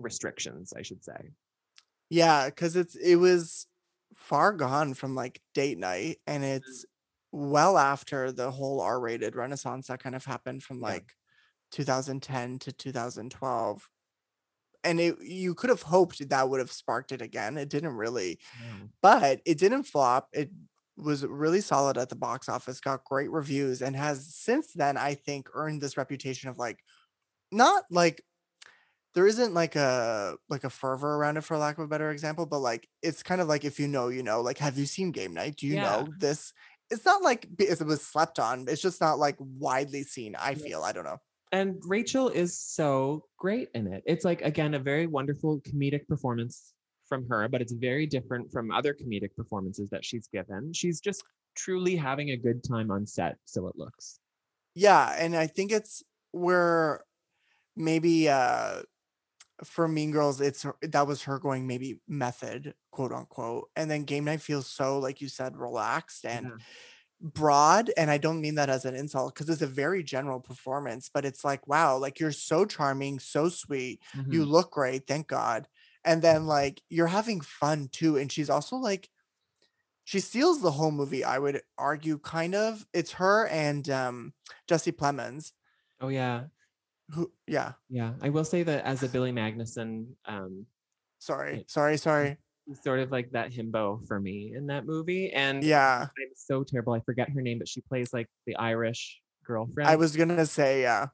restrictions, I should say. yeah because it's it was far gone from like date night and Mm. it's well after the whole r-rated renaissance that kind of happened from Yeah. like 2010 to 2012 and it you could have hoped that would have sparked it again. It didn't really, No. but it didn't flop. It was really solid at the box office, got great reviews, and has since then, I think, earned this reputation of like not like there isn't like a like a fervor around it for lack of a better example, but like it's kind of like if you know, you know, like have you seen Game Night? Do you Yeah. know this? It's not like it was slept on. It's just not like widely seen. I feel. I don't know. And Rachel is so great in it. It's like again a very wonderful comedic performance from her, but it's very different from other comedic performances that she's given. She's just truly having a good time on set, so it looks. Yeah, and I think it's where maybe uh for Mean Girls, it's that was her going maybe method, quote unquote, and then Game Night feels so like you said relaxed and Yeah. Broad, and I don't mean that as an insult because it's a very general performance, but it's like wow, like you're so charming, so sweet, you Mhm. look great, thank God, and then like you're having fun too, and she's also like she steals the whole movie. I would argue, kind of. It's her and um Jesse Plemons Oh yeah. who yeah Yeah. I will say that as a Billy Magnussen, um, sorry sorry sorry sort of like that himbo for me in that movie. And yeah I'm so terrible. I forget her name, but she plays like the Irish girlfriend. i was gonna say yeah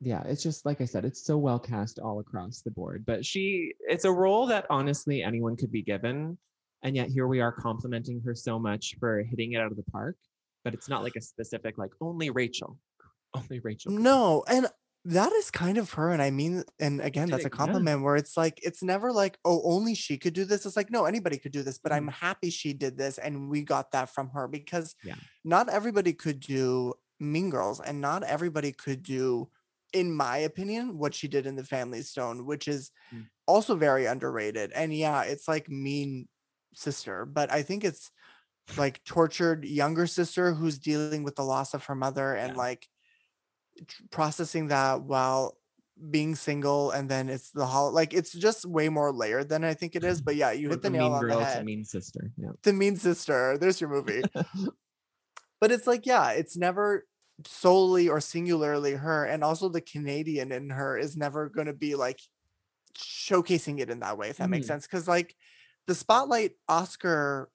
yeah, it's just like I said, it's so well cast all across the board. But she, it's a role that honestly anyone could be given. And yet here we are complimenting her so much for hitting it out of the park. But it's not like a specific, like only Rachel, only Rachel. no and that is kind of her and i mean and again that's a it, yeah. compliment where it's like it's never like oh only she could do this it's like no anybody could do this but i'm happy she did this and we got that from her because Yeah. not everybody could do mean girls and not everybody could do in my opinion what she did in the family stone which is Mm. also very underrated and yeah it's like mean sister but i think it's like tortured younger sister who's dealing with the loss of her mother and Yeah. like processing that while being single and then it's the whole like it's just way more layered than I think it is. But yeah, you hit the from nail mean on girl the to head. mean sister. Yeah. The mean sister. There's your movie. but it's like, yeah, it's never solely or singularly her. And also the Canadian in her is never gonna be like showcasing it in that way, if that makes Mhm. sense. Cause like the spotlight Oscar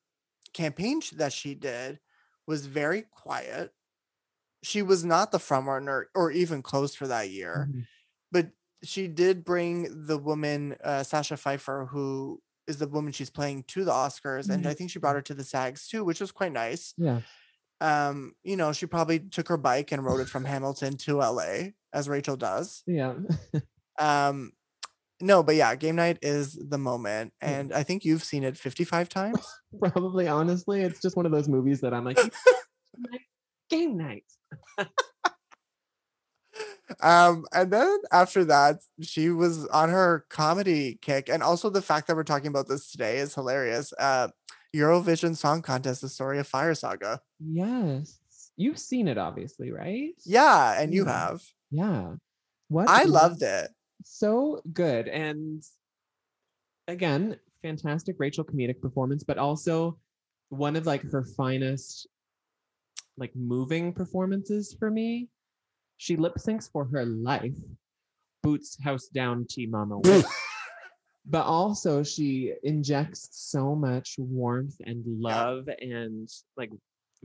campaign that she did was very quiet. She was not the front runner or even close for that year Mhm. but she did bring the woman uh, Sasha Pfeiffer, who is the woman she's playing to the Oscars, and I Mhm. think she brought her to the SAGs too, which was quite nice. Yeah. Um, you know, she probably took her bike and rode it from Hamilton to LA, as Rachel does. Yeah. Um, no, but yeah, game night is the moment, Yeah. and I think you've seen it 55 times. Probably, honestly, it's just one of those movies that I'm like, game night. Um, and then after that, she was on her comedy kick, and also the fact that we're talking about this today is hilarious. Uh, Eurovision Song Contest: The Story of Fire Saga. Yes. You've seen it, obviously, right? Yeah, and you Yeah. have. Yeah. What I loved it. So good. And again, fantastic Rachel comedic performance, but also one of like her finest like moving performances for me. She lip syncs for her life. Boots house down T Mama. But also she injects so much warmth and love and like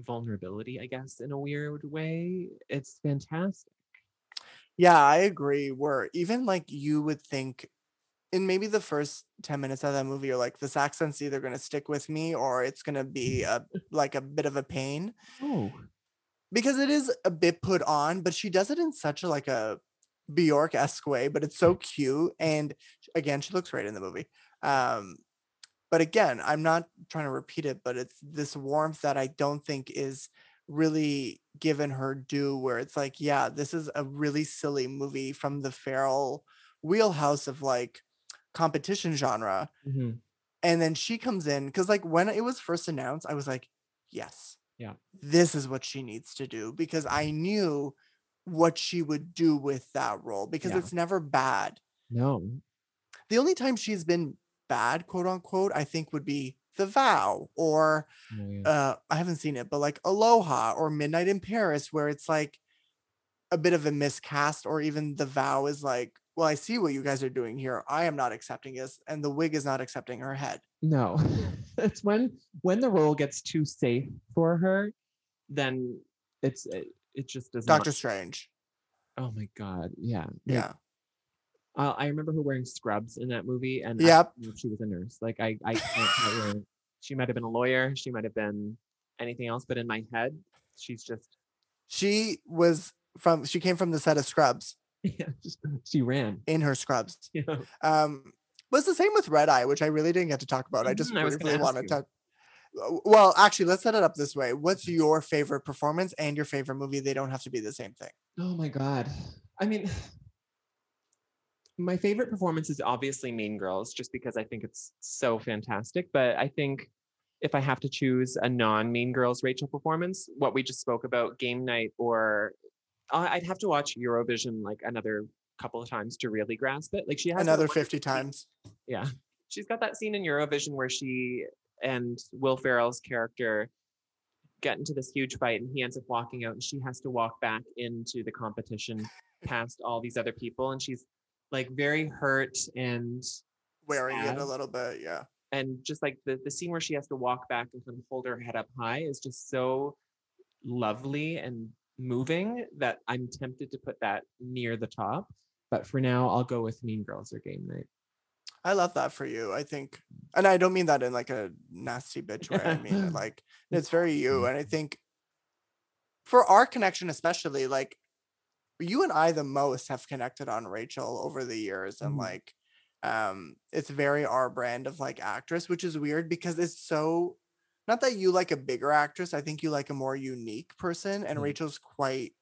vulnerability, I guess, in a weird way. It's fantastic. Yeah, I agree. Where even like you would think in maybe the first 10 minutes of that movie, you're like, this accent's either gonna stick with me or it's gonna be a like a bit of a pain. Oh, because it is a bit put on, but she does it in such a like a Bjork esque way, but it's so cute. And again, she looks great in the movie. Um, but again, I'm not trying to repeat it, but it's this warmth that I don't think is really given her due. Where it's like, yeah, this is a really silly movie from the Ferrell wheelhouse of like competition genre. mhm. And then she comes in because like when it was first announced, I was like, yes. Yeah. This is what she needs to do because I knew what she would do with that role because Yeah. it's never bad. no. The only time she's been bad, quote unquote, I think would be The Vow or yeah. uh I haven't seen it, but like Aloha or Midnight in Paris, where it's like a bit of a miscast, or even The Vow is like well, I see what you guys are doing here. I am not accepting this, and the wig is not accepting her head. No, it's when when the role gets too safe for her, then it's it, it just does Doctor not. Strange. Oh my god, yeah, Yeah. Uh, I remember her wearing scrubs in that movie, and Yep. didn't know if she was a nurse. Like I, I can't tell her. She might have been a lawyer. She might have been anything else, but in my head, she's just She was from she came from the set of Scrubs yeah, just, she ran. in her scrubs. Know, Um was the same with Red Eye, which I really didn't get to talk about. I just Mhm, I gonna briefly wanted to well, actually, let's set it up this way. What's your favorite performance and your favorite movie? They don't have to be the same thing. Oh my god. I mean, my favorite performance is obviously Mean Girls, just because I think it's so fantastic. But I think if I have to choose a non-Mean Girls Rachel performance, what we just spoke about, Game Night, or I'd have to watch Eurovision like another couple of times to really grasp it. Like she has Another 50 scene- times. Yeah, she's got that scene in Eurovision where she and Will Ferrell's character get into this huge fight, and he ends up walking out, and she has to walk back into the competition past all these other people, and she's like very hurt and Wearing it a little bit, yeah. and just like the the scene where she has to walk back and kind of hold her head up high is just so lovely and moving that I'm tempted to put that near the top. But for now, I'll go with Mean Girls or Game Night. I love that for you. I think, and I don't mean that in like a nasty bitch way. I mean like it's very you. And I think for our connection, especially, like you and I the most have connected on Rachel over the years, and Mhm. like um it's very our brand of like actress, which is weird because it's so not that you like a bigger actress. I think you like a more unique person, and Mhm. Rachel's quite.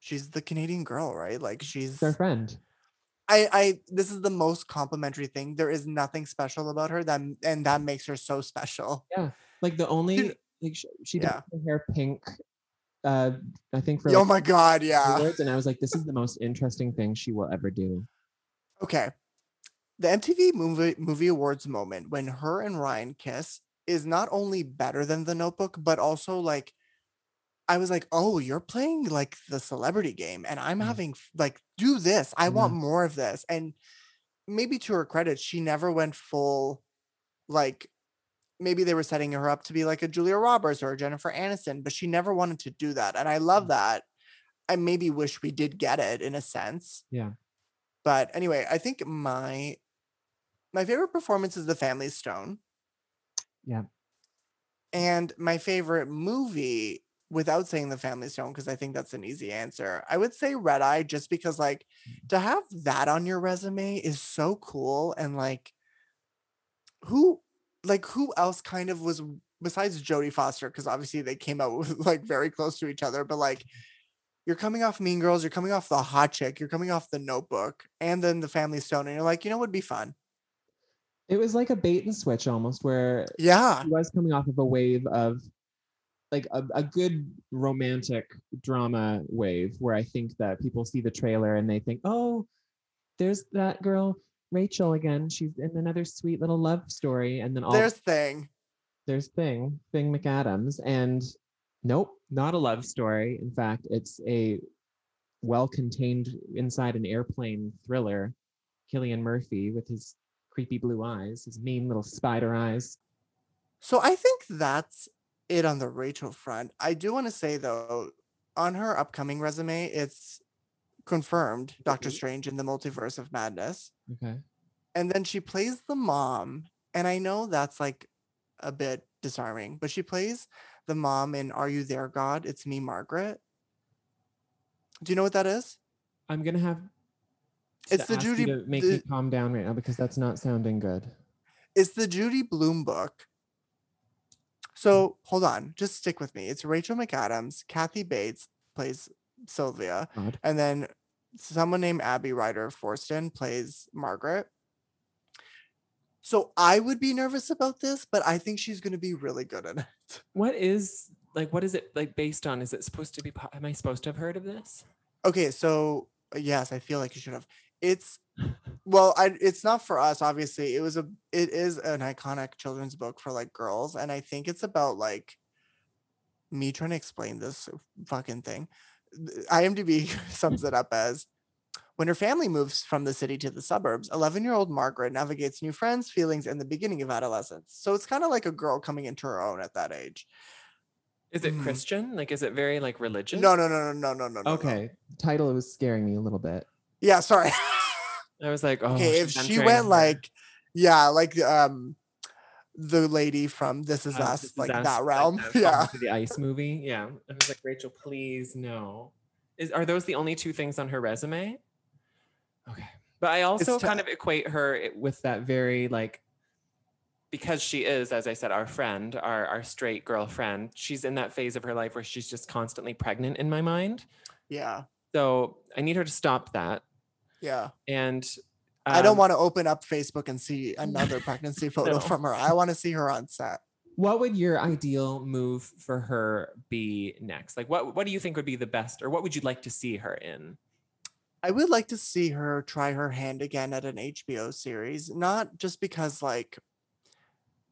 She's the Canadian girl, right? Like she's our friend. I, I this is the most complimentary thing. There is nothing special about her that and that makes her so special. Yeah. Like the only like she, she Yeah. dyed her hair pink. Uh, I think for oh my god, yeah. and I was like, this is the most interesting thing she will ever do. Okay. The MTV movie movie awards moment when her and Ryan kiss is not only better than the notebook, but also like I was like, oh, you're playing like the celebrity game, and I'm Mm. having like do this. I Yeah. want more of this. And maybe to her credit, she never went full like maybe they were setting her up to be like a Julia Roberts or a Jennifer Aniston, but she never wanted to do that. And I love Mm. that. I maybe wish we did get it in a sense. Yeah. But anyway, I think my my favorite performance is The Family Stone. Yeah. And my favorite movie, without saying The Family Stone, because I think that's an easy answer, I would say Red Eye, just because like mm. to have that on your resume is so cool. And like who like who else kind of was besides Jodie Foster, because obviously they came out with, like very close to each other, but like mm. you're coming off Mean Girls, you're coming off the hot chick, you're coming off the notebook, and then the Family Stone, and you're like, you know, what would be fun. It was like a bait and switch almost, where Yeah. she was coming off of a wave of like a, a good romantic drama wave where I think that people see the trailer and they think, oh, there's that girl Rachel again. She's in another sweet little love story. And then all There's thing. there's Thing, Thing McAdams. And nope, not a love story. In fact, it's a well contained inside an airplane thriller. Cillian Murphy with his creepy blue eyes, his mean little spider eyes. So I think that's it on the Rachel front. I do want to say though, on her upcoming resume, it's confirmed Doctor Mhm. Strange in the Multiverse of Madness. Okay. And then she plays the mom. And I know that's like a bit disarming, but she plays the mom in Are You There, God? It's Me, Margaret. Do you know what that is? I'm gonna have. It's the Judy- to make the- me calm down right now because that's not sounding good. It's the Judy Blume book. So hold on, just stick with me. It's Rachel McAdams, Kathy Bates plays Sylvia, God. and then someone named Abby Ryder Fortson plays Margaret. So I would be nervous about this, but I think she's going to be really good in it. What is like? What is it like based on? Is it supposed to be? Am I supposed to have heard of this? Okay, so yes, I feel like you should have. It's well, I it's not for us, obviously. It was a it is an iconic children's book for like girls, and I think it's about like me trying to explain this fucking thing. IMDb sums it up as When her family moves from the city to the suburbs, 11 year old Margaret navigates new friends, feelings, and the beginning of adolescence. So it's kind of like a girl coming into her own at that age. Is it Mhm. Christian? Like, is it very like religious? No, no, no, no, no, no, no. no. Okay. Title was scaring me a little bit. Yeah, sorry. I was like, oh, okay, if she went her- like, yeah, like um, the lady from This Is uh, Us, This Is like Us, that realm. the Falling yeah. the ice movie. Yeah, I was like, Rachel, please no. Is are those the only two things on her resume? Okay, but I also t- kind of equate her with that very like because she is, as I said, our friend, our our straight girlfriend. She's in that phase of her life where she's just constantly pregnant in my mind. Yeah. So I need her to stop that. Yeah. And I don't um, want to open up Facebook and see another pregnancy photo No. from her. I want to see her on set. What would your ideal move for her be next? Like, what what do you think would be the best, or what would you like to see her in? I would like to see her try her hand again at an HBO series, not just because like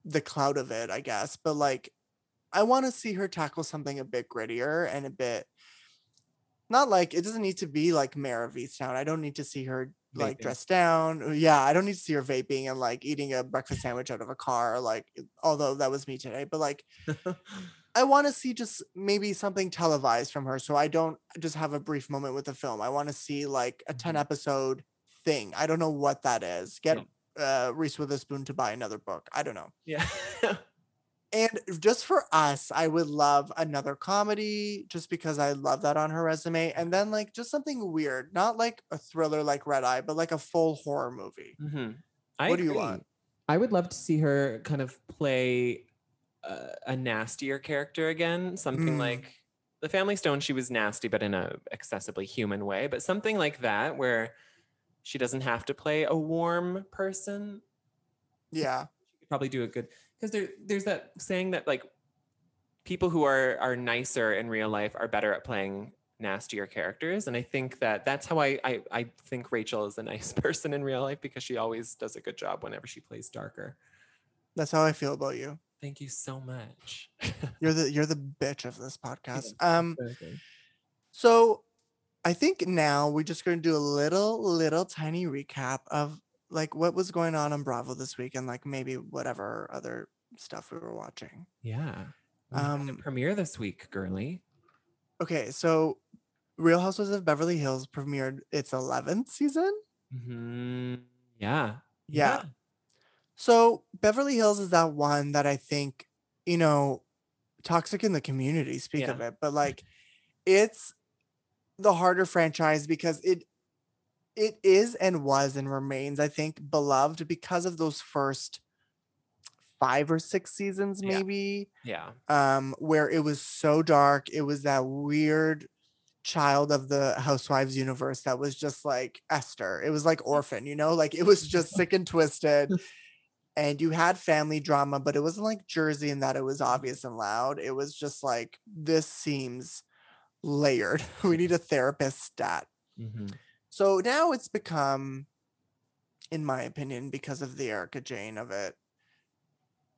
the cloud of it, I guess, but like I want to see her tackle something a bit grittier and a bit not like it doesn't need to be like Mare of Easttown. I don't need to see her like Vaping. dressed down. uh, Yeah, I don't need to see her vaping and like eating a breakfast sandwich out of a car. Like, although that was me today, but like I want to see just maybe something televised from her so I don't just have a brief moment with the film. I want to see like a 10 Mhm. episode thing. I don't know what that is. Get uh, Reese Witherspoon to buy another book. I don't know. yeah. And just for us, I would love another comedy just because I love that on her resume. And then like just something weird, not like a thriller like Red Eye, but like a full horror movie. hmm I What do you want? I would love to see her kind of play uh, a nastier character again. Something Mm. like the Family Stone. She was nasty, but in a accessibly human way. But something like that, where she doesn't have to play a warm person. Yeah. She could probably do a good because there there's that saying that like people who are are nicer in real life are better at playing nastier characters and i think that that's how I, I i think rachel is a nice person in real life because she always does a good job whenever she plays darker That's how I feel about you. thank you so much You're the you're the bitch of this podcast. Um exactly. So I think now we're just going to do a little, little tiny recap of like what was going on on Bravo this week and like maybe whatever other stuff we were watching. yeah We Um, premiere this week girly Okay, so Real Housewives of Beverly Hills premiered its 11th season. hmm yeah Yeah. So Beverly Hills is that one that I think, you know, toxic in the community, speak of it, but like it's the harder franchise because it it is and was and remains, I think, beloved because of those first five or six seasons, maybe. yeah Um, where it was so dark. It was that weird child of the housewives universe that was just like Esther. It was like orphan, you know, like it was just sick and twisted. And you had family drama, but it wasn't like Jersey in that it was obvious and loud. It was just like this seems layered. we need a therapist stat. hmm So now it's become, in my opinion, because of the Erika Jayne of it,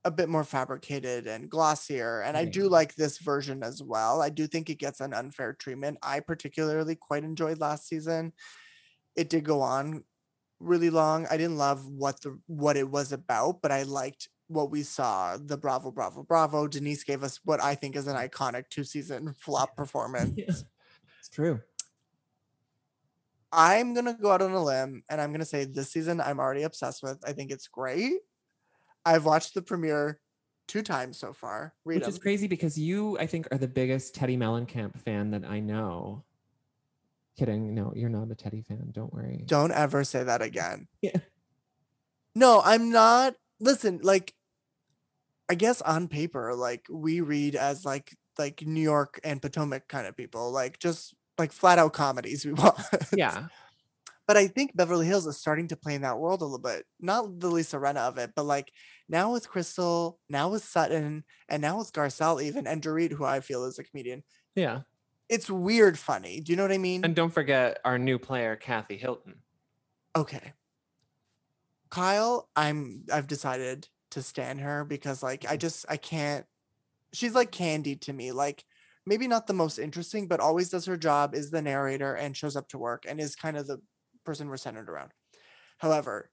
a bit more fabricated and glossier. And I do like this version as well. I do think it gets an unfair treatment. I particularly quite enjoyed last season. It did go on really long. I didn't love what the what it was about, but I liked what we saw. The Bravo, Bravo, Bravo. Denise gave us what I think is an iconic two season flop performance. Yeah. It's true. I'm gonna go out on a limb and I'm gonna say this season I'm already obsessed with. I think it's great. I've watched the premiere two times so far. Read which is crazy because you i think are the biggest teddi mellencamp fan that i know kidding no you're not a teddy fan don't worry Don't ever say that again. Yeah. No, I'm not. Listen, like, I guess on paper, like we read as like like New York and Potomac kind of people, like just like flat out comedies we want. yeah but I think Beverly Hills is starting to play in that world a little bit. Not the Lisa Rinna of it, but like now with Crystal, now with Sutton, and now with Garcelle even, and Dorit, who I feel is a comedian. yeah It's weird funny. Do you know what I mean? and don't forget our new player kathy hilton okay. Kyle, I'm I've decided to stand her because like I just I can't she's like candy to me. Like maybe not the most interesting, but always does her job, is the narrator and shows up to work and is kind of the person we're centered around. However,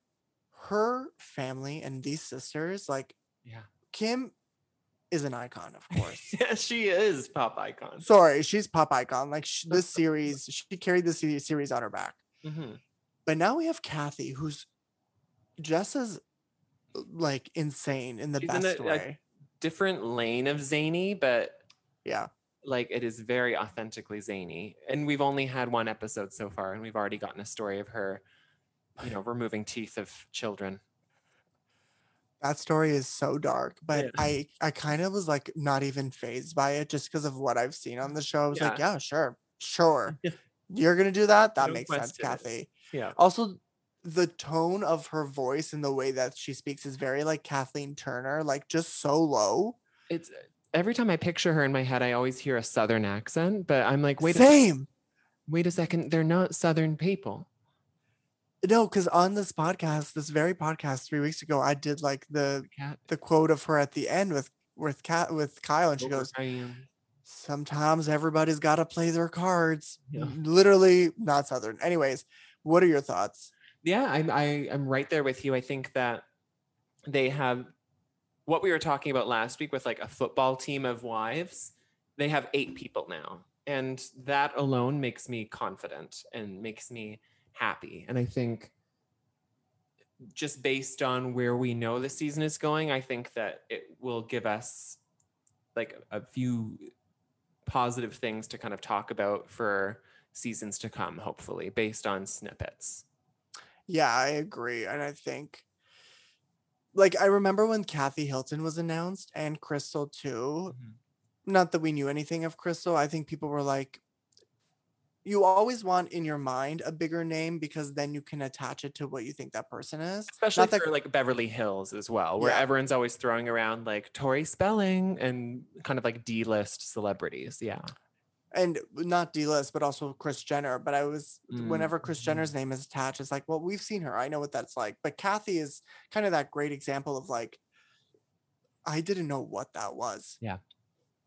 her family and these sisters, like Yeah. Kim is an icon, of course. yeah, she is pop icon. Sorry, she's pop icon. Like sh- this series, she carried this series on her back. Mhm. But now we have Kathy, who's just as like insane in the She's best a- a- way. Different lane of zany, but yeah. Like it is very authentically zany. And we've only had one episode so far, and we've already gotten a story of her, you know, removing teeth of children. That story is so dark, but Yeah. I I kind of was like not even phased by it just because of what I've seen on the show. I was like, yeah, sure, sure. You're gonna do that? That Don't makes sense. Kathy. Yeah. Also, the tone of her voice and the way that she speaks is very like Kathleen Turner, like just so low. It's uh, every time I picture her in my head, I always hear a southern accent, but I'm like, wait, a, Same. wait a second, they're not southern people. No, because on this podcast, this very podcast three weeks ago, I did like the Cat. the quote of her at the end with with Kat with Kyle, and she goes, sometimes everybody's got to play their cards. Yeah. Literally not Southern. Anyways, what are your thoughts? Yeah, I'm I, I'm right there with you. I think that they have what we were talking about last week with like a football team of wives. They have eight people now, and that alone makes me confident and makes me happy. And I think just based on where we know the season is going, I think that it will give us like a few positive things to kind of talk about for seasons to come, hopefully, based on snippets. Yeah, I agree. And I think, like, I remember when Kathy Hilton was announced and Crystal too. Mm-hmm. Not that we knew anything of Crystal. I think people were like, you always want in your mind a bigger name because then you can attach it to what you think that person is. especially Not that- like Beverly Hills as well, where Yeah. everyone's always throwing around like Tori Spelling and kind of like D-list celebrities. Yeah, and not D-list, but also Kris Jenner. But I was Mm, whenever Kris. Jenner's name is attached, it's like, well, we've seen her. I know what that's like. But Kathy is kind of that great example of like, I didn't know what that was, Yeah.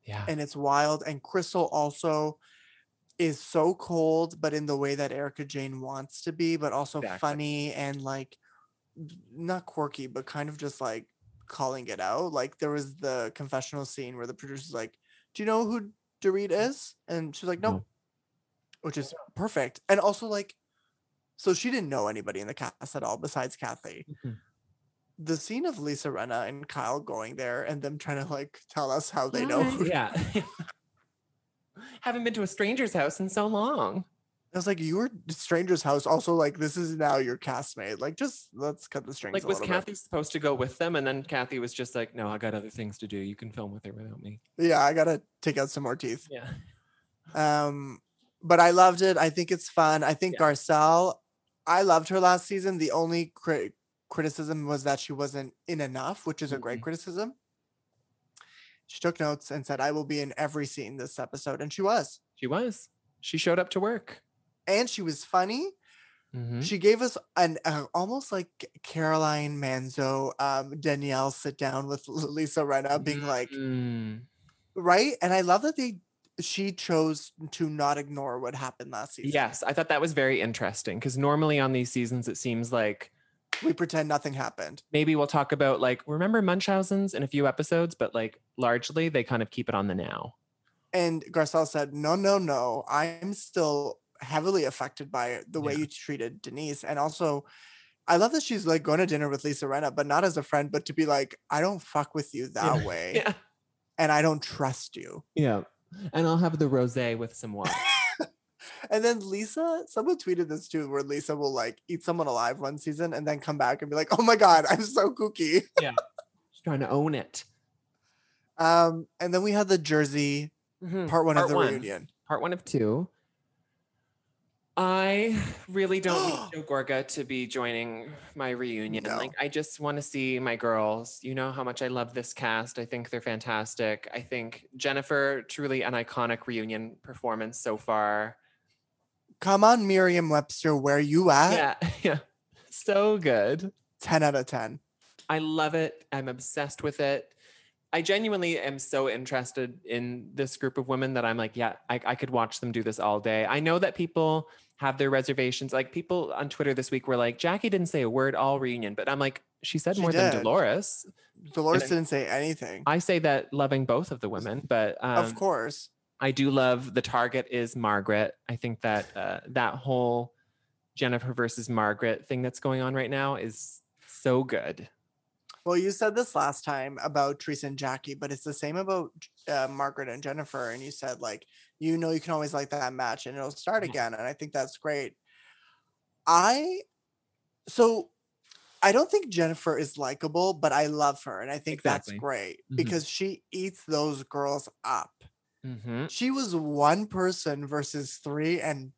yeah, and it's wild. And Crystal also is so cold, but in the way that Erika Jayne wants to be, but also Exactly. funny and like not quirky, but kind of just like calling it out. Like there was the confessional scene where the producer's like, "Do you know who Dorit is?" And she's like, "Nope." No. Which is perfect. And also like so she didn't know anybody in the cast at all besides Kathy. Mhm. The scene of Lisa Rinna and Kyle going there and them trying to like tell us how they know Hi. Yeah, haven't been to a stranger's house in so long. I was like, you were stranger's house. Also, like, this is now your castmate. Like, just let's cut the strings. Like, a was little bit. Kathy supposed to go with them, and then Kathy was just like, "No, I got other things to do. You can film with her without me." Yeah, I gotta take out some more teeth. Yeah, Um, but I loved it. I think it's fun. I think Yeah. Garcelle, I loved her last season. The only cri- criticism was that she wasn't in enough, which is a great Mhm. criticism. She took notes and said, "I will be in every scene this episode," and she was. she was. She showed up to work. And she was funny. Mhm. She gave us an uh, almost like Caroline Manzo, um, Danielle sit down with Lisa Rinna, being like, Mm. right? And I love that they she chose to not ignore what happened last season. Yes, I thought that was very interesting because normally on these seasons it seems like we pretend nothing happened. maybe we'll talk about like remember Munchausen's in a few episodes, but like largely they kind of keep it on the now. And Garcelle said, "No, no, no. I'm still heavily affected by the way Yeah. you treated Denise, and also." I love that she's like going to dinner with Lisa Rinna, but not as a friend, but to be like, I don't fuck with you that way, Yeah. and I don't trust you. Yeah. And I'll have the rosé with some wine. And then Lisa, someone tweeted this too, where Lisa will like eat someone alive one season and then come back and be like, "Oh my god, I'm so kooky." Yeah. She's trying to own it. Um, and then we had the Jersey Mhm. part one of the one. reunion. Part one of two. I really don't need Joe Gorga to be joining my reunion. No. Like, I just want to see my girls. You know how much I love this cast. I think they're fantastic. I think Jennifer, truly an iconic reunion performance so far. Come on, Merriam Webster, where you at? yeah, yeah, so good. 10 out of 10. I love it. I'm obsessed with it. I genuinely am so interested in this group of women that I'm like, yeah, I, I could watch them do this all day. I know that people have their reservations. Like people on Twitter this week were like, Jackie didn't say a word all reunion, but I'm like, she said She more than. Dolores. Dolores I- didn't say anything. I say that loving both of the women, but um, of course. I do love the target is Margaret. I think that uh, that whole Jennifer versus Margaret thing that's going on right now is so good. Well, you said this last time about Teresa and Jackie, but it's the same about uh, Margaret and Jennifer. And you said like, you know, you can always like that match, and it'll start Mhm. again. And I think that's great. I so I don't think Jennifer is likable, but I love her, and I think Exactly. that's great Mhm. because she eats those girls up. hmm She was one person versus three, and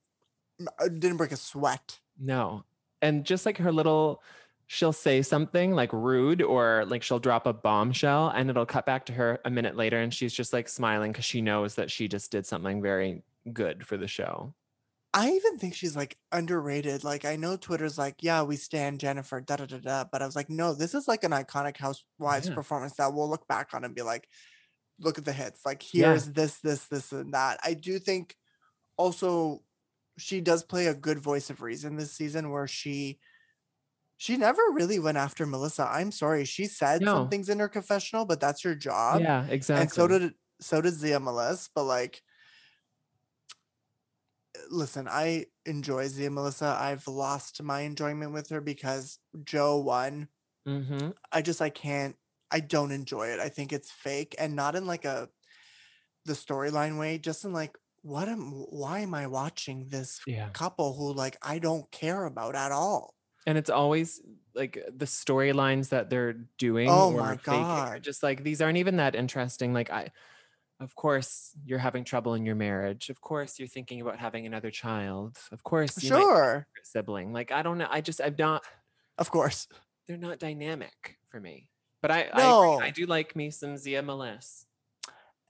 uh, didn't break a sweat. No. And just like her little, she'll say something like rude or like she'll drop a bombshell and it'll cut back to her a minute later and she's just like smiling because she knows that she just did something very good for the show. I even think she's like underrated. Like I know Twitter's like, yeah, we stand Jennifer, da da da da. But I was like, no, this is like an iconic Housewives Yeah. performance that we'll look back on and be like, look at the hits. Like Yeah. here's this, this, this, and that. I do think also she does play a good voice of reason this season where she she never really went after Melissa. I'm sorry. She said No. some things in her confessional, but that's her job yeah, exactly. and so did so did Zia Melissa. But like, listen, I enjoy Zia Melissa. I've lost my enjoyment with her because Joe won. hmm I just I can't. I don't enjoy it. I think it's fake and not in like a the storyline way. Just in like, what am? Why am I watching this Yeah. couple who like I don't care about at all? And it's always like the storylines that they're doing. Oh my God. Just like these aren't even that interesting. Like I, of course, you're having trouble in your marriage. Of course, you're thinking about having another child. Of course, you might be a Sure, sibling. Like I don't know. I just I've not. of course. They're not dynamic for me. But I I, No. agree. I do like me some Zia Melissa.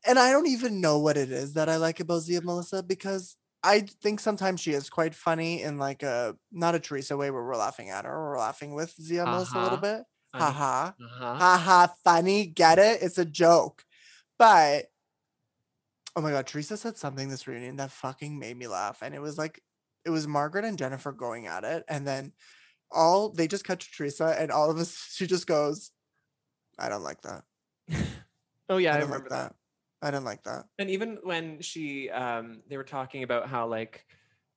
and I don't even know what it is that I like about Zia Melissa because I think sometimes she is quite funny in like a not a Teresa way where we're laughing at her, or we're laughing with Zia Melissa a little Uh-huh. bit. Funny. Ha ha. Uh-huh. Ha ha funny. Get it? It's a joke. But oh my god, Teresa said something this reunion that fucking made me laugh. And it was like it was Margaret and Jennifer going at it, and then all they just cut to Teresa, and all of us she just goes, I don't like that. oh yeah, I I, remember like that. that. I didn't like that. And even when she, um, they were talking about how like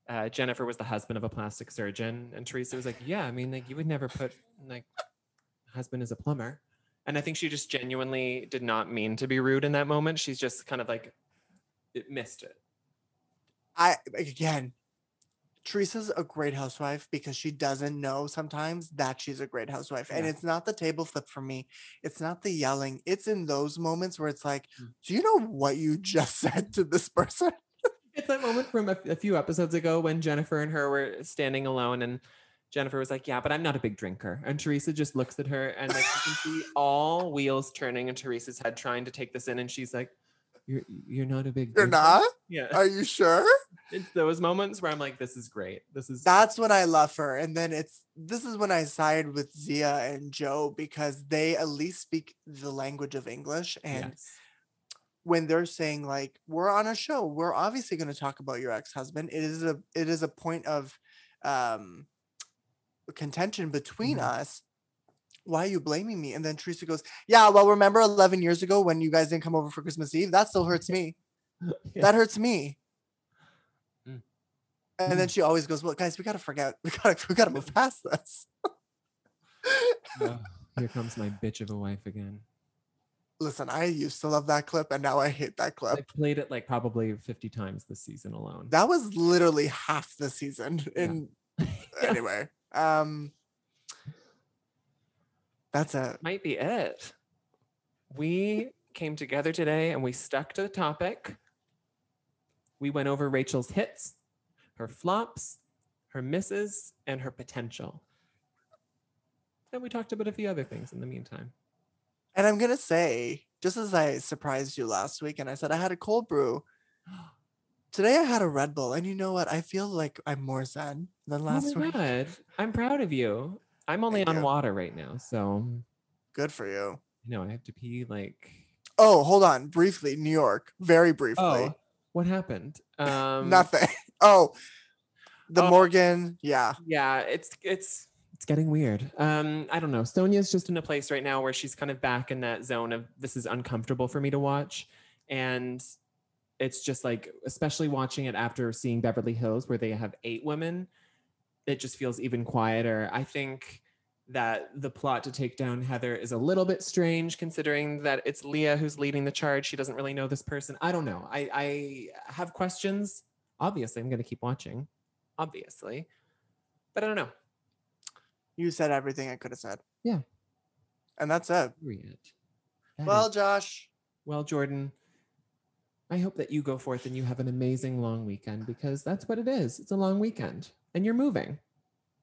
uh, Jennifer was the husband of a plastic surgeon, and Teresa was like, "Yeah, I mean, like you would never put like husband is a plumber." And I think she just genuinely did not mean to be rude in that moment. She's just kind of like it missed it. I again, Teresa's a great housewife because she doesn't know sometimes that she's a great housewife. And it's not the table flip for me. It's not the yelling. It's in those moments where it's like, Mm. do you know what you just said to this person? It's that moment from a, a few episodes ago when Jennifer and her were standing alone, and Jennifer was like, "Yeah, but I'm not a big drinker," and Teresa just looks at her, and like you can see all wheels turning in Teresa's head, trying to take this in, and she's like, "You're you're not a big You're not? Yeah, Are you sure? it's those moments where I'm like, "This is great. This is That's when I love her. And then it's this is when I side with Zia and Joe because they at least speak the language of English. And yes. when they're saying like we're on a show we're obviously going to talk about your ex-husband it is a it is a point of um contention between Mhm. us why are you blaming me and then teresa goes yeah well remember 11 years ago when you guys didn't come over for christmas eve that still hurts me Yeah. that hurts me Mm. and then she always goes well guys we gotta forget we gotta we gotta move past this Oh, here comes my bitch of a wife again. listen i used to love that clip and now i hate that clip I played it like probably 50 times this season alone. that was literally half the season in Yeah. anyway um that's it might be it. We came together today and we stuck to the topic. We went over Rachel's hits, her flops, her misses, and her potential. And we talked about a few other things in the meantime. and i'm gonna say just as i surprised you last week and i said i had a cold brew today i had a red bull and you know what i feel like i'm more zen than last oh my week God. I'm proud of you. I'm only on water right now. So, good for you you know, I have to pee like Oh, hold on. Briefly, New York. Very briefly. Oh, what happened? Um, Nothing. Oh, the Oh. Morgan. Yeah. Yeah, it's it's it's getting weird. Um, I don't know. Sonja's just in a place right now where she's kind of back in that zone of this is uncomfortable for me to watch, and it's just like, especially watching it after seeing Beverly Hills, where they have eight women, it just feels even quieter. I think that the plot to take down Heather is a little bit strange, considering that it's Leah who's leading the charge. She doesn't really know this person. I don't know. I I have questions. Obviously, I'm going to keep watching. Obviously, but I don't know. You said everything I could have said. Yeah. And that's it. That Well, is- Josh, well, Jordan, I hope that you go forth and you have an amazing long weekend because that's what it is. It's a long weekend and you're moving.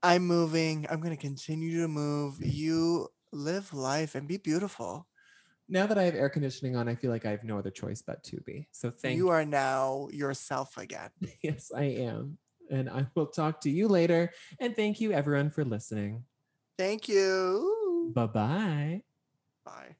I'm moving. I'm going to continue to move. You live life and be beautiful. Now that I have air conditioning on, I feel like I have no other choice but to be. So thank you You are now yourself again. Yes, I am. And I will talk to you later. And thank you, everyone, for listening. Thank you. Bye bye. Bye.